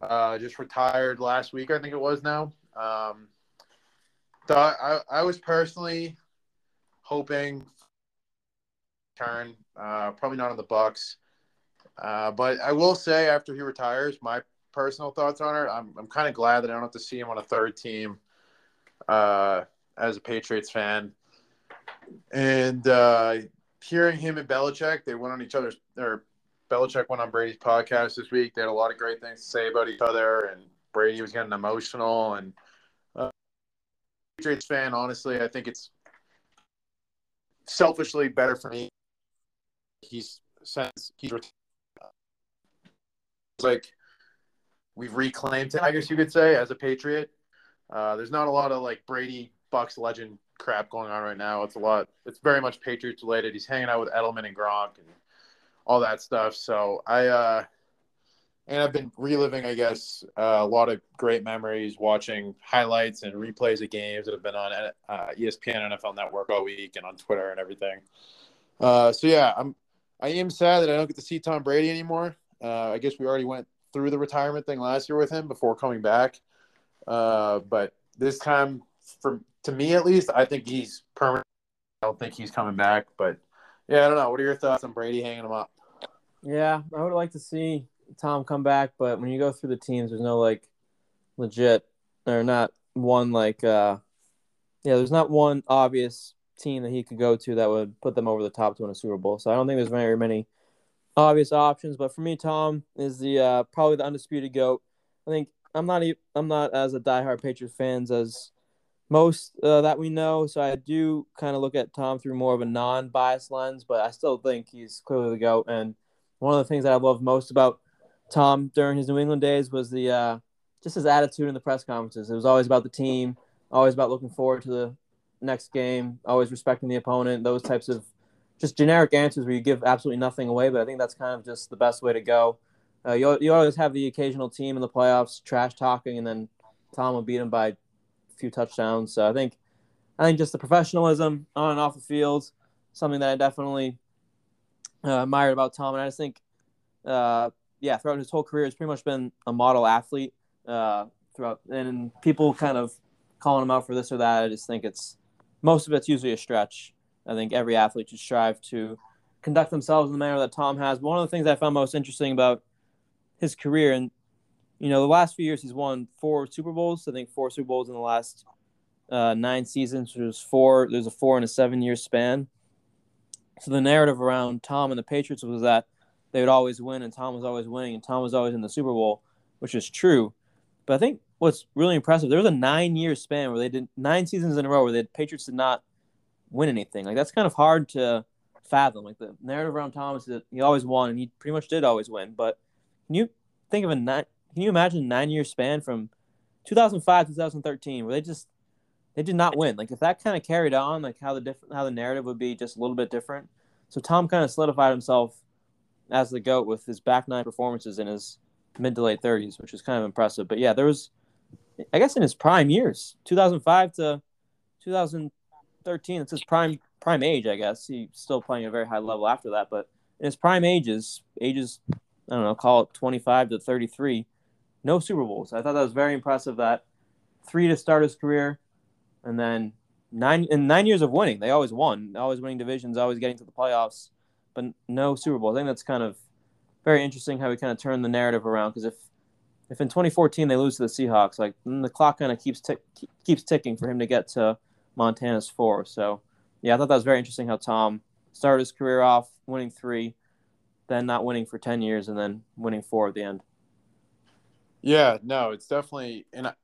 uh, just retired last week. I think it was now. Um, thought I, I was personally hoping turn. Uh, probably not on the Bucs. Uh, but I will say, after he retires, my personal thoughts on it, I'm, I'm kind of glad that I don't have to see him on a third team uh, as a Patriots fan. And uh, hearing him and Belichick, they went on each other's, or Belichick went on Brady's podcast this week. They had a lot of great things to say about each other, and Brady was getting emotional. And uh, Patriots fan, honestly, I think it's selfishly better for me. He's since he's like we've reclaimed him, I guess you could say, as a Patriot. Uh, there's not a lot of like Brady Bucs legend crap going on right now. It's a lot. It's very much Patriots related. He's hanging out with Edelman and Gronk and all that stuff. So I uh, and I've been reliving, I guess, uh, a lot of great memories watching highlights and replays of games that have been on uh, ESPN NFL Network all week and on Twitter and everything. Uh, so yeah, I'm I am sad that I don't get to see Tom Brady anymore. Uh, I guess we already went through the retirement thing last year with him before coming back. Uh, but this time, for to me at least, I think he's permanent. I don't think he's coming back. But yeah, I don't know. What are your thoughts on Brady hanging him up? Yeah, I would like to see Tom come back, but when you go through the teams, there's no like legit or not one like uh yeah, there's not one obvious team that he could go to that would put them over the top to win a Super Bowl. So I don't think there's very many obvious options. But for me, Tom is the uh, probably the undisputed goat. I think I'm not I'm not as a diehard Patriots fans as most uh, that we know. So I do kind of look at Tom through more of a non-biased lens, but I still think he's clearly the goat. And one of the things that I love most about Tom during his New England days was the uh, just his attitude in the press conferences. It was always about the team, always about looking forward to the next game, always respecting the opponent. Those types of just generic answers where you give absolutely nothing away. But I think that's kind of just the best way to go. Uh, you, you always have the occasional team in the playoffs trash talking, and then Tom will beat them by few touchdowns. So I think I think just the professionalism on and off the field, something that I definitely uh, admired about Tom, and I just think, uh, yeah, throughout his whole career, he's pretty much been a model athlete uh, throughout, and people kind of calling him out for this or that. I just think it's most of it's usually a stretch. I think every athlete should strive to conduct themselves in the manner that Tom has. But one of the things I found most interesting about his career, and you know, the last few years he's won four Super Bowls. I think four Super Bowls in the last uh, nine seasons. There's four. There's a four and a seven year span. So the narrative around Tom and the Patriots was that they would always win, and Tom was always winning, and Tom was always in the Super Bowl, which is true. But I think what's really impressive, there was a nine year span where they did nine seasons in a row where the Patriots did not win anything. Like that's kind of hard to fathom. Like the narrative around Thomas is that he always won and he pretty much did always win. But can you think of a nine? Can you imagine nine year span from 2005 2013 where they just they did not win? Like if that kind of carried on, like how the different how the narrative would be just a little bit different. So Tom kind of solidified himself as the goat with his back nine performances in his mid to late 30s, which is kind of impressive. But yeah, there was, I guess, in his prime years, 2005 to 2000 13. It's his prime prime age, I guess. He's still playing at a very high level after that, but in his prime ages, ages I don't know, call it 25 to 33, no Super Bowls. I thought that was very impressive. That three to start his career, and then nine in nine years of winning, they always won, always winning divisions, always getting to the playoffs, but no Super Bowl. I think that's kind of very interesting how we kind of turn the narrative around because if if in 2014 they lose to the Seahawks, like the clock kind of keeps keeps ticking for him to get to Montana's four. So, yeah, I thought that was very interesting how Tom started his career off winning three, then not winning for 10 years, and then winning four at the end. Yeah, no, it's definitely, and I,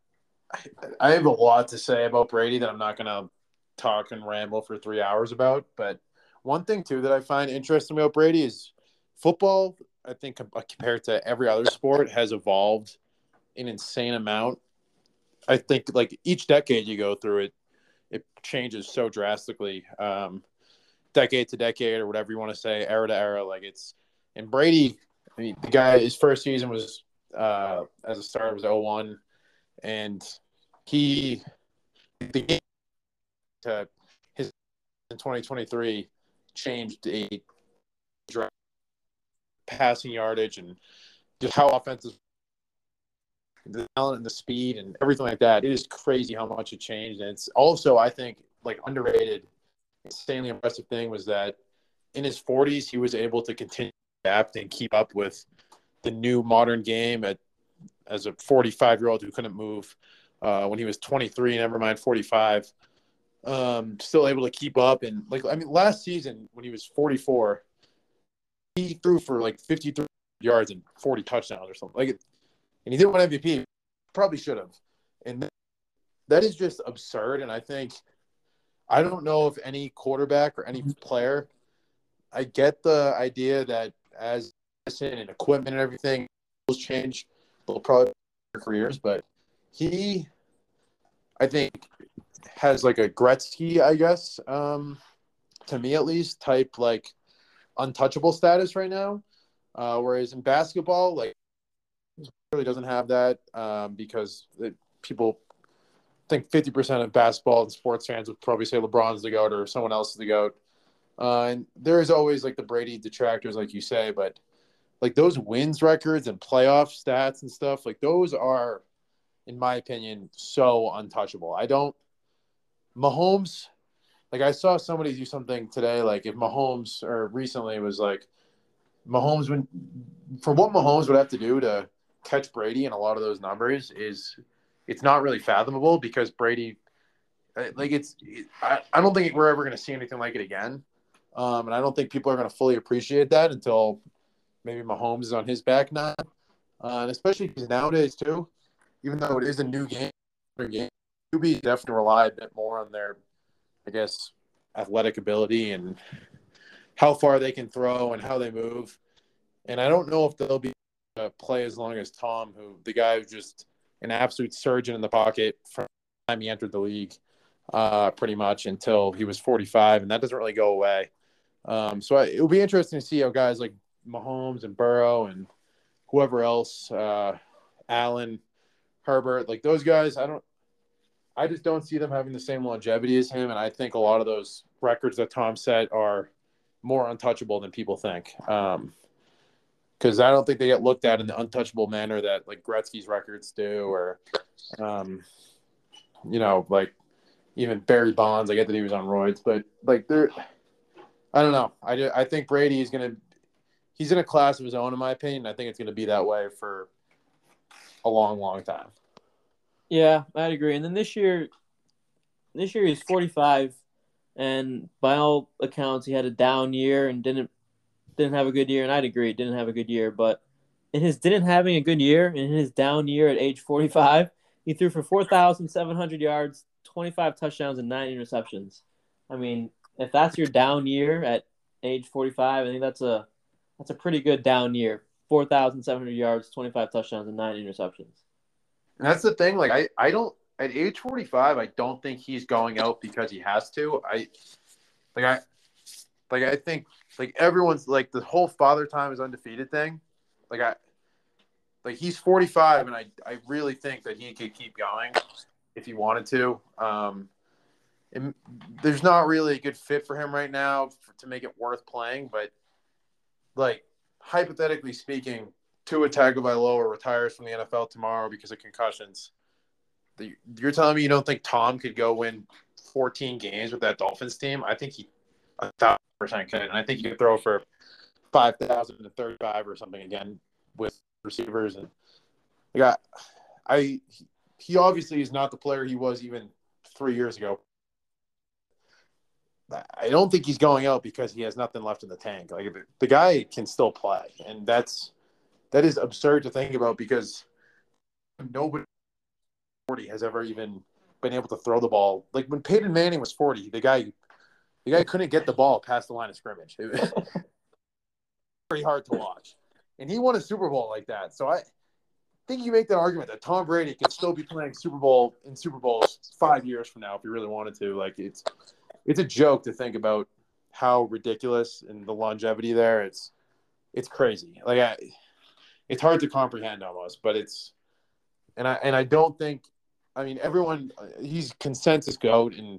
I have a lot to say about Brady that I'm not going to talk and ramble for three hours about. But one thing, too, that I find interesting about Brady is football, I think, compared to every other sport, has evolved an insane amount. I think, like, each decade you go through it, it changes so drastically, um, decade to decade or whatever you want to say, era to era. Like it's and Brady. I mean, the guy his first season was uh, as a starter was 01 and he the game to his in 2023 changed a passing yardage and just how offensive the talent and the speed and everything like that. It is crazy how much it changed. And it's also, I think, like underrated, insanely impressive thing was that in his 40s, he was able to continue to adapt and keep up with the new modern game at as a 45 year old who couldn't move uh, when he was 23, never mind 45. Um, still able to keep up and like I mean, last season when he was 44, he threw for like 53 yards and 40 touchdowns or something like it, and he didn't win MVP. Probably should have, and that is just absurd. And I think I don't know if any quarterback or any player. I get the idea that as and equipment and everything will change, they'll probably careers. But he, I think, has like a Gretzky, I guess, um, to me at least, type like untouchable status right now. Uh, whereas in basketball, like really doesn't have that um, because it, people think 50% of basketball and sports fans would probably say LeBron's the GOAT or someone else is the GOAT. Uh, and there's always like the Brady detractors, like you say, but like those wins records and playoff stats and stuff, like those are, in my opinion, so untouchable. I don't, Mahomes, like I saw somebody do something today, like if Mahomes or recently was like, Mahomes, when for what Mahomes would have to do to catch Brady in a lot of those numbers is it's not really fathomable because Brady, uh, like it's, I, I don't think we're ever going to see anything like it again. Um, and I don't think people are going to fully appreciate that until maybe Mahomes is on his back now. Uh, and especially nowadays too, even though it is a new game, game QBs definitely rely a bit more on their, I guess, athletic ability and how far they can throw and how they move. And I don't know if they'll be play as long as Tom, who the guy who just an absolute surgeon in the pocket from the time he entered the league, uh, pretty much until he was 45, and that doesn't really go away. Um, so I, it will be interesting to see how guys like Mahomes and Burrow and whoever else, uh, Allen, Herbert, like those guys, I don't, I just don't see them having the same longevity as him, and I think a lot of those records that Tom set are more untouchable than people think. Um, because I don't think they get looked at in the untouchable manner that like Gretzky's records do, or, um, you know, like even Barry Bonds. I get that he was on roids, but like they're, I don't know. I I think Brady is gonna, he's in a class of his own, in my opinion. I think it's gonna be that way for a long, long time. Yeah, I'd agree. And then this year, this year he's 45, and by all accounts, he had a down year and didn't didn't have a good year, and I'd agree, didn't have a good year. But in his didn't having a good year, in his down year at age 45, he threw for 4,700 yards, 25 touchdowns, and nine interceptions. I mean, if that's your down year at age 45, I think that's a that's a pretty good down year. 4,700 yards, 25 touchdowns, and nine interceptions. And that's the thing. Like, I, I don't, at age 45, I don't think he's going out because he has to. I, like, I, like, I think like everyone's like the whole father time is undefeated thing. Like I like he's 45 and I I really think that he could keep going if he wanted to. Um and there's not really a good fit for him right now for, to make it worth playing, but like hypothetically speaking, Tua Tagovailoa retires from the NFL tomorrow because of concussions. You're telling me you don't think Tom could go win 14 games with that Dolphins team? I think he a thousand percent could. And I think you could throw for five thousand and thirty-five or something again with receivers. And yeah, I he obviously is not the player he was even three years ago. I don't think he's going out because he has nothing left in the tank. Like the guy can still play, and that's that is absurd to think about because nobody forty has ever even been able to throw the ball. Like when Peyton Manning was forty, the guy the guy couldn't get the ball past the line of scrimmage. It was very hard to watch. And he won a Super Bowl like that. So I think you make that argument that Tom Brady could still be playing Super Bowl in Super Bowls five years from now if he really wanted to. Like it's it's a joke to think about how ridiculous and the longevity there. It's it's crazy. Like I, it's hard to comprehend almost, but it's and I and I don't think I mean everyone he's consensus goat and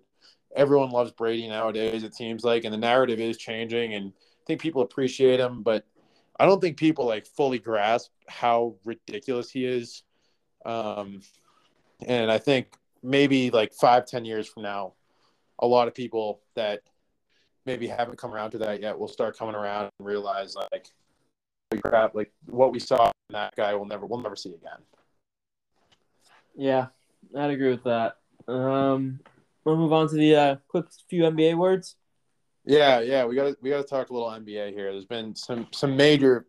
everyone loves Brady nowadays. It seems like, and the narrative is changing, and I think people appreciate him, but I don't think people like fully grasp how ridiculous he is. Um, and I think maybe like five, ten years from now, a lot of people that maybe haven't come around to that yet will start coming around and realize like crap, like what we saw in that guy we'll never we'll never see again. Yeah, I'd agree with that. Um, we'll move on to the uh, quick few NBA words. Yeah, yeah, we got to we got to talk a little NBA here. There's been some some major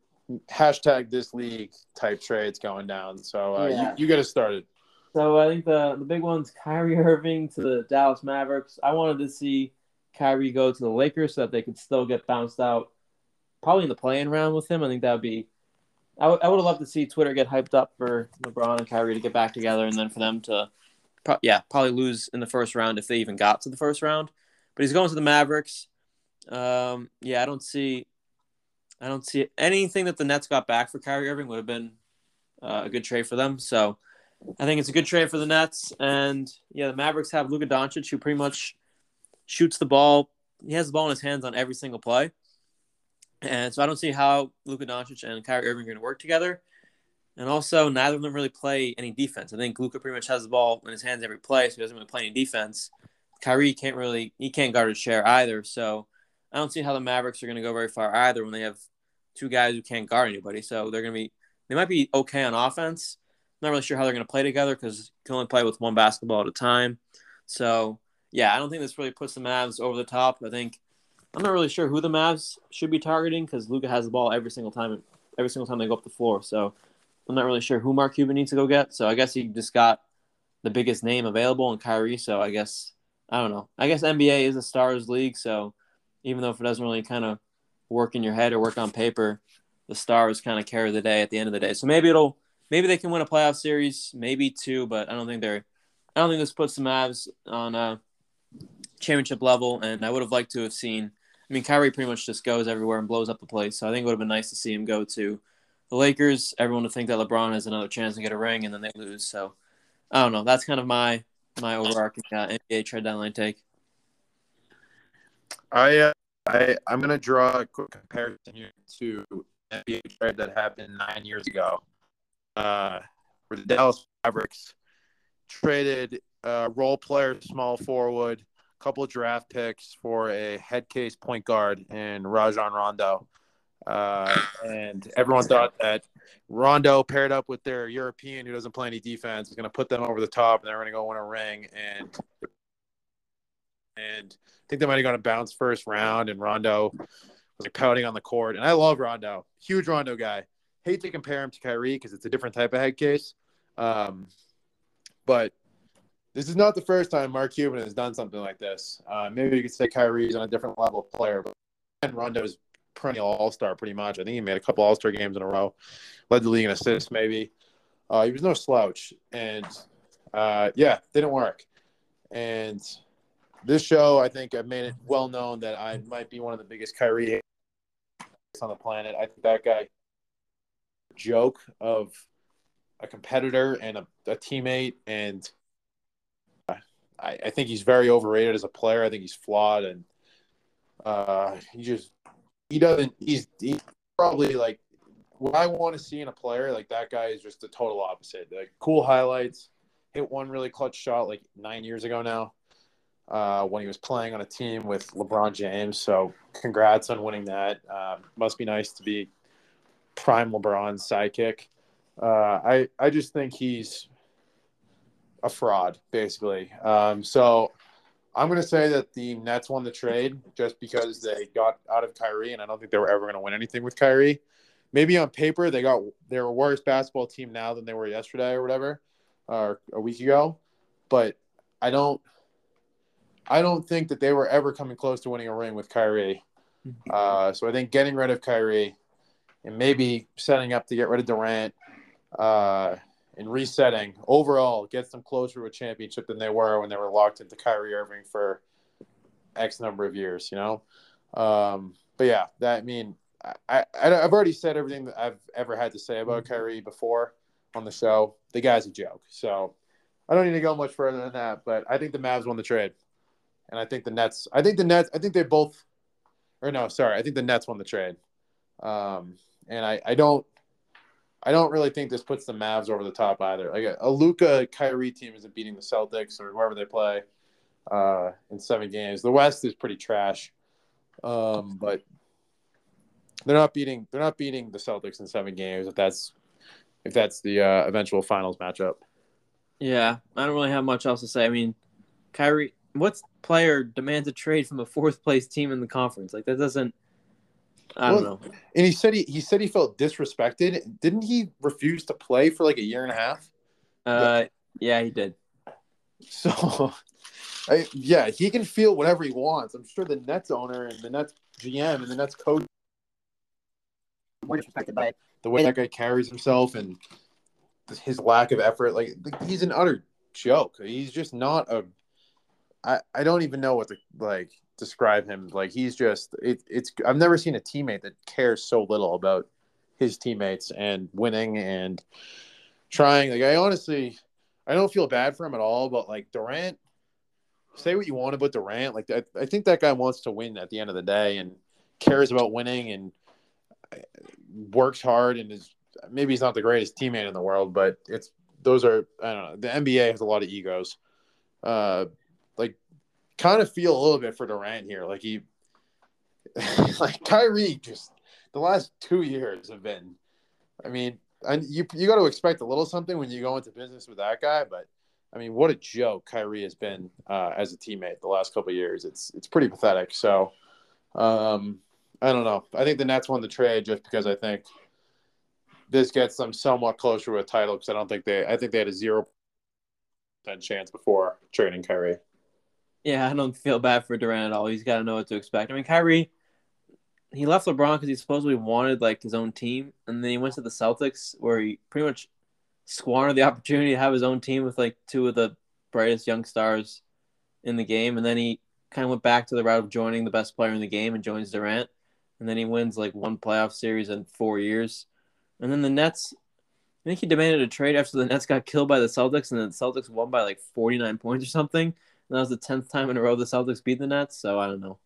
hashtag this league type trades going down. So uh, Yeah. you, you got to start it. So I think the the big one's Kyrie Irving to the Dallas Mavericks. I wanted to see Kyrie go to the Lakers so that they could still get bounced out, probably in the playing round with him. I think that would be. I would I would have loved to see Twitter get hyped up for LeBron and Kyrie to get back together, and then for them to, pro- yeah, probably lose in the first round if they even got to the first round. But he's going to the Mavericks. Um, yeah, I don't see, I don't see anything that the Nets got back for Kyrie Irving would have been uh, a good trade for them. So. I think it's a good trade for the Nets. And yeah, the Mavericks have Luka Doncic, who pretty much shoots the ball. He has the ball in his hands on every single play. And so I don't see how Luka Doncic and Kyrie Irving are going to work together. And also, neither of them really play any defense. I think Luka pretty much has the ball in his hands every play, so he doesn't really play any defense. Kyrie can't really, he can't guard his share either. So I don't see how the Mavericks are going to go very far either when they have two guys who can't guard anybody. So they're going to be, they might be okay on offense, not really sure how they're going to play together because you can only play with one basketball at a time. So, yeah, I don't think this really puts the Mavs over the top. I think I'm not really sure who the Mavs should be targeting because Luka has the ball every single time, every single time they go up the floor. So, I'm not really sure who Mark Cuban needs to go get. So, I guess he just got the biggest name available in Kyrie. So, I guess I don't know. I guess NBA is a stars league. So, even though if it doesn't really kind of work in your head or work on paper, the stars kind of carry the day at the end of the day. So maybe it'll maybe they can win a playoff series, maybe two, but I don't think they're. I don't think this puts the Mavs on a championship level, and I would have liked to have seen. I mean, Kyrie pretty much just goes everywhere and blows up the place, so I think it would have been nice to see him go to the Lakers. Everyone would think that LeBron has another chance to get a ring, and then they lose. So I don't know. That's kind of my my overarching uh, NBA trade deadline take. I uh, I I'm gonna draw a quick comparison here to NBA trade that happened nine years ago, uh, where the Dallas Mavericks traded a role player, small forward, a couple of draft picks for a head case point guard in Rajon Rondo. Uh, and everyone thought that Rondo paired up with their European who doesn't play any defense is going to put them over the top and they're going to go win a ring. And and I think they might have gone to bounce first round. And Rondo was like pouting on the court. And I love Rondo, huge Rondo guy. Hate to compare him to Kyrie because it's a different type of head case. Um, but this is not the first time Mark Cuban has done something like this. Uh, maybe you could say Kyrie's on a different level of player, but and Rondo's perennial All Star pretty much. I think he made a couple All Star games in a row, led the league in assists maybe. Uh, he was no slouch, and uh, yeah, didn't work. And this show, I think, I've made it well known that I might be one of the biggest Kyrie on the planet. I think that guy joke of a competitor and a, a teammate, and I, I think he's very overrated as a player. I think he's flawed, and uh, he just he doesn't. He's, he's probably like what I want to see in a player. Like that guy is just the total opposite. Like cool highlights, hit one really clutch shot like nine years ago now. Uh, when he was playing on a team with LeBron James. So, congrats on winning that. Uh, must be nice to be prime LeBron's sidekick. Uh, I I just think he's a fraud, basically. Um, so I'm going to say that the Nets won the trade just because they got out of Kyrie, and I don't think they were ever going to win anything with Kyrie. Maybe on paper they got they're a worse basketball team now than they were yesterday or whatever, or a week ago, but I don't. I don't think that they were ever coming close to winning a ring with Kyrie. Uh, so I think getting rid of Kyrie and maybe setting up to get rid of Durant uh, and resetting overall gets them closer to a championship than they were when they were locked into Kyrie Irving for X number of years, you know? Um, but yeah, that I mean, I, I, I've already said everything that I've ever had to say about Kyrie before on the show. The guy's a joke. So I don't need to go much further than that, but I think the Mavs won the trade. And I think the Nets, I think the Nets, I think they both, or no, sorry, I think the Nets won the trade. Um, and I, I don't, I don't really think this puts the Mavs over the top either. Like a, a Luka Kyrie team isn't beating the Celtics or whoever they play uh, in seven games. The West is pretty trash, Um, but they're not beating they're not beating the Celtics in seven games if that's if that's the uh, eventual finals matchup. Yeah, I don't really have much else to say. I mean, Kyrie, what player demands a trade from a fourth place team in the conference? Like that doesn't. I don't Well, know. And he said he, he said he felt disrespected. Didn't he refuse to play for like a year and a half? Uh, yeah, he did. So, I, yeah, he can feel whatever he wants. I'm sure the Nets owner and the Nets GM and the Nets coach more disrespected by the way that guy carries himself and his lack of effort. Like he's an utter joke. He's just not a. I I don't even know what to like describe him. Like he's just it, it's. I've never seen a teammate that cares so little about his teammates and winning and trying. Like I honestly, I don't feel bad for him at all. But like Durant, say what you want about Durant. Like I, I think that guy wants to win at the end of the day and cares about winning and works hard and is maybe he's not the greatest teammate in the world, but it's those are I don't know. The NBA has a lot of egos. Uh, like kind of feel a little bit for Durant here. Like he, like Kyrie, just the last two years have been. I mean, and you you got to expect a little something when you go into business with that guy, but. I mean, what a joke Kyrie has been uh, as a teammate the last couple years. It's it's pretty pathetic. So, um, I don't know. I think the Nets won the trade just because I think this gets them somewhat closer to a title because I don't think they. I think they had a zero percent chance before trading Kyrie. Yeah, I don't feel bad for Durant at all. He's got to know what to expect. I mean, Kyrie, he left LeBron because he supposedly wanted like his own team, and then he went to the Celtics where he pretty much squandered the opportunity to have his own team with like two of the brightest young stars in the game, and then he kind of went back to the route of joining the best player in the game and joins Durant, and then he wins like one playoff series in four years, and then the Nets. I think he demanded a trade after the Nets got killed by the Celtics, and then the Celtics won by like 49 points or something. That was the tenth time in a row the Celtics beat the Nets. So I don't know.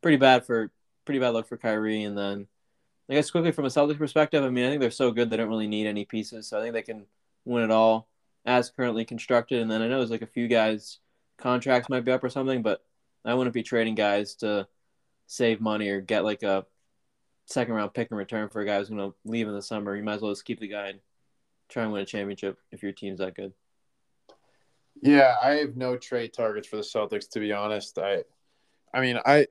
Pretty bad for pretty bad luck for Kyrie. And then I guess quickly from a Celtics perspective, I mean I think they're so good they don't really need any pieces. So I think they can win it all as currently constructed. And then I know there's like a few guys contracts might be up or something, but I wouldn't be trading guys to save money or get like a second round pick in return for a guy who's gonna leave in the summer. You might as well just keep the guy and try and win a championship if your team's that good. Yeah, I have no trade targets for the Celtics to be honest. I, I mean, I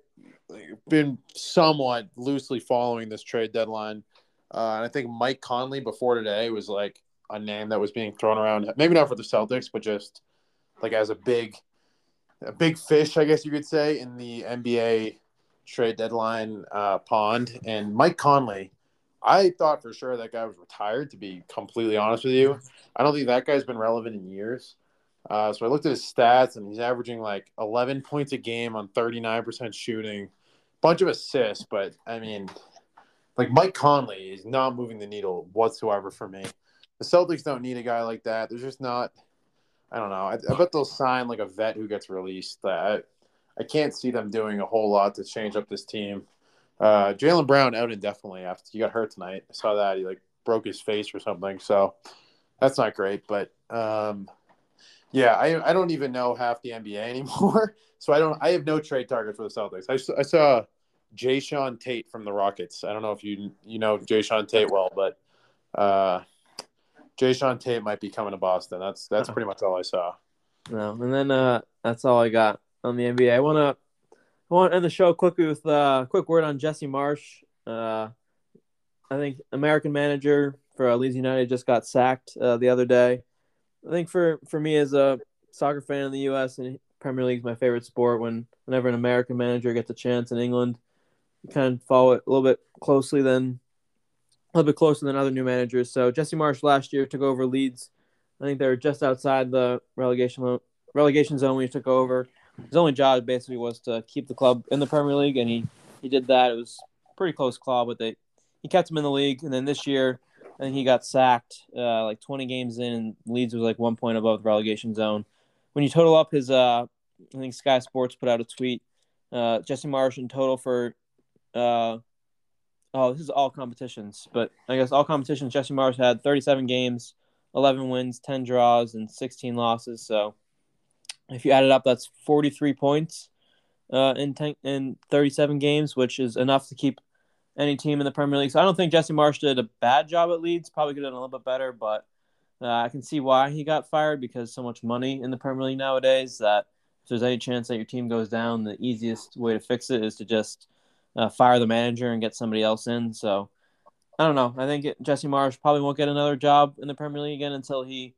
been somewhat loosely following this trade deadline, uh, and I think Mike Conley before today was like a name that was being thrown around. Maybe not for the Celtics, but just like as a big, a big fish, I guess you could say, in the NBA trade deadline uh, pond. And Mike Conley, I thought for sure that guy was retired. To be completely honest with you, I don't think that guy's been relevant in years. Uh, so I looked at his stats, and he's averaging like 11 points a game on 39% shooting, bunch of assists. But I mean, like Mike Conley is not moving the needle whatsoever for me. The Celtics don't need a guy like that. There's just not. I don't know. I, I bet they'll sign like a vet who gets released. I, I can't see them doing a whole lot to change up this team. Uh, Jaylen Brown out indefinitely after he got hurt tonight. I saw that he like broke his face or something. So that's not great. But um, yeah, I, I don't even know half the NBA anymore. So I don't. I have no trade targets for the Celtics. I, saw- I saw Jae'Sean Tate from the Rockets. I don't know if you you know Jae'Sean Tate well, but uh, Jae'Sean Tate might be coming to Boston. That's that's pretty much all I saw. No, and then uh, that's all I got on the NBA. I wanna I want to end the show quickly with uh, a quick word on Jesse Marsch. Uh, I think American manager for uh, Leeds United just got sacked uh, the other day. I think for for me as a soccer fan in the U.S. and Premier League is my favorite sport. When whenever an American manager gets a chance in England, you kind of follow it a little bit closely than a little bit closer than other new managers. So Jesse Marsch last year took over Leeds. I think they were just outside the relegation relegation zone when he took over. His only job basically was to keep the club in the Premier League, and he, he did that. It was pretty close call, but they he kept him in the league. And then this year, Think he got sacked uh, like 20 games in, and Leeds was like one point above the relegation zone. When you total up his, uh, I think Sky Sports put out a tweet. Uh, Jesse Marsch in total for, uh, oh, this is all competitions, but I guess all competitions. Jesse Marsch had 37 games, 11 wins, 10 draws, and 16 losses. So if you add it up, that's 43 points. uh, in ten, in 37 games, which is enough to keep any team in the Premier League. So I don't think Jesse Marsch did a bad job at Leeds. Probably could have done a little bit better, but uh, I can see why he got fired because so much money in the Premier League nowadays that if there's any chance that your team goes down, the easiest way to fix it is to just uh, fire the manager and get somebody else in. So I don't know. I think it, Jesse Marsch probably won't get another job in the Premier League again until he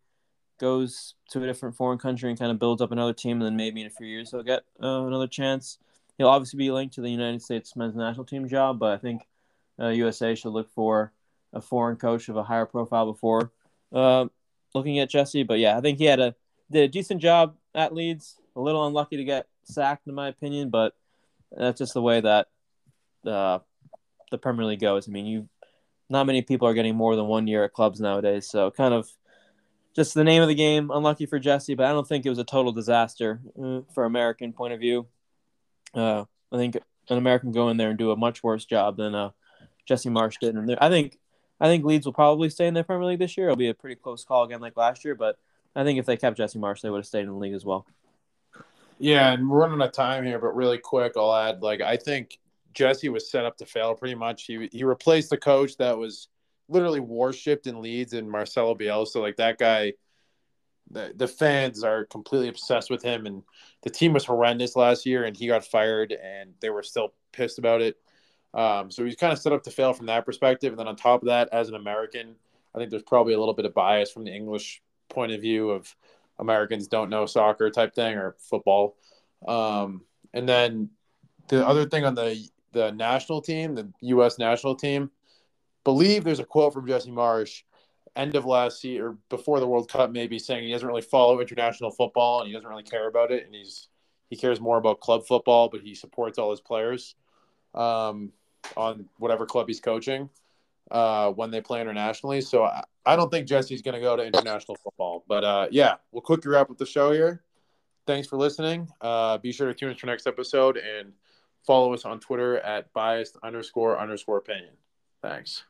goes to a different foreign country and kind of builds up another team, and then maybe in a few years he'll get uh, another chance. He'll obviously be linked to the United States men's national team job, but I think uh, USA should look for a foreign coach of a higher profile before uh, looking at Jesse. But yeah, I think he had a did a decent job at Leeds. A little unlucky to get sacked, in my opinion, but that's just the way that uh, the Premier League goes. I mean, you not many people are getting more than one year at clubs nowadays, so kind of just the name of the game. Unlucky for Jesse, but I don't think it was a total disaster uh, for American point of view. Uh, I think an American go in there and do a much worse job than uh, Jesse Marsch did. And I think I think Leeds will probably stay in the Premier League this year. It'll be a pretty close call again, like last year. But I think if they kept Jesse Marsch, they would have stayed in the league as well. Yeah, and we're running out of time here, but really quick, I'll add like I think Jesse was set up to fail pretty much. He he replaced the coach that was literally worshipped in Leeds and Marcelo Bielsa. Like that guy, the the fans are completely obsessed with him, and the team was horrendous last year, and he got fired, and they were still pissed about it. Um, so he's kind of set up to fail from that perspective. And then on top of that, as an American, I think there's probably a little bit of bias from the English point of view of Americans don't know soccer type thing or football. Um, and then the other thing on the the national team, the U.S. national team, believe there's a quote from Jesse Marsch, end of last year or before the World Cup, maybe saying he doesn't really follow international football and he doesn't really care about it, and he's he cares more about club football, but he supports all his players. Um, on whatever club he's coaching uh, when they play internationally. So I, I don't think Jesse's going to go to international football. But uh, yeah, we'll quickly wrap up the show here. Thanks for listening. Uh, be sure to tune in for next episode and follow us on Twitter at biased underscore underscore opinion. Thanks.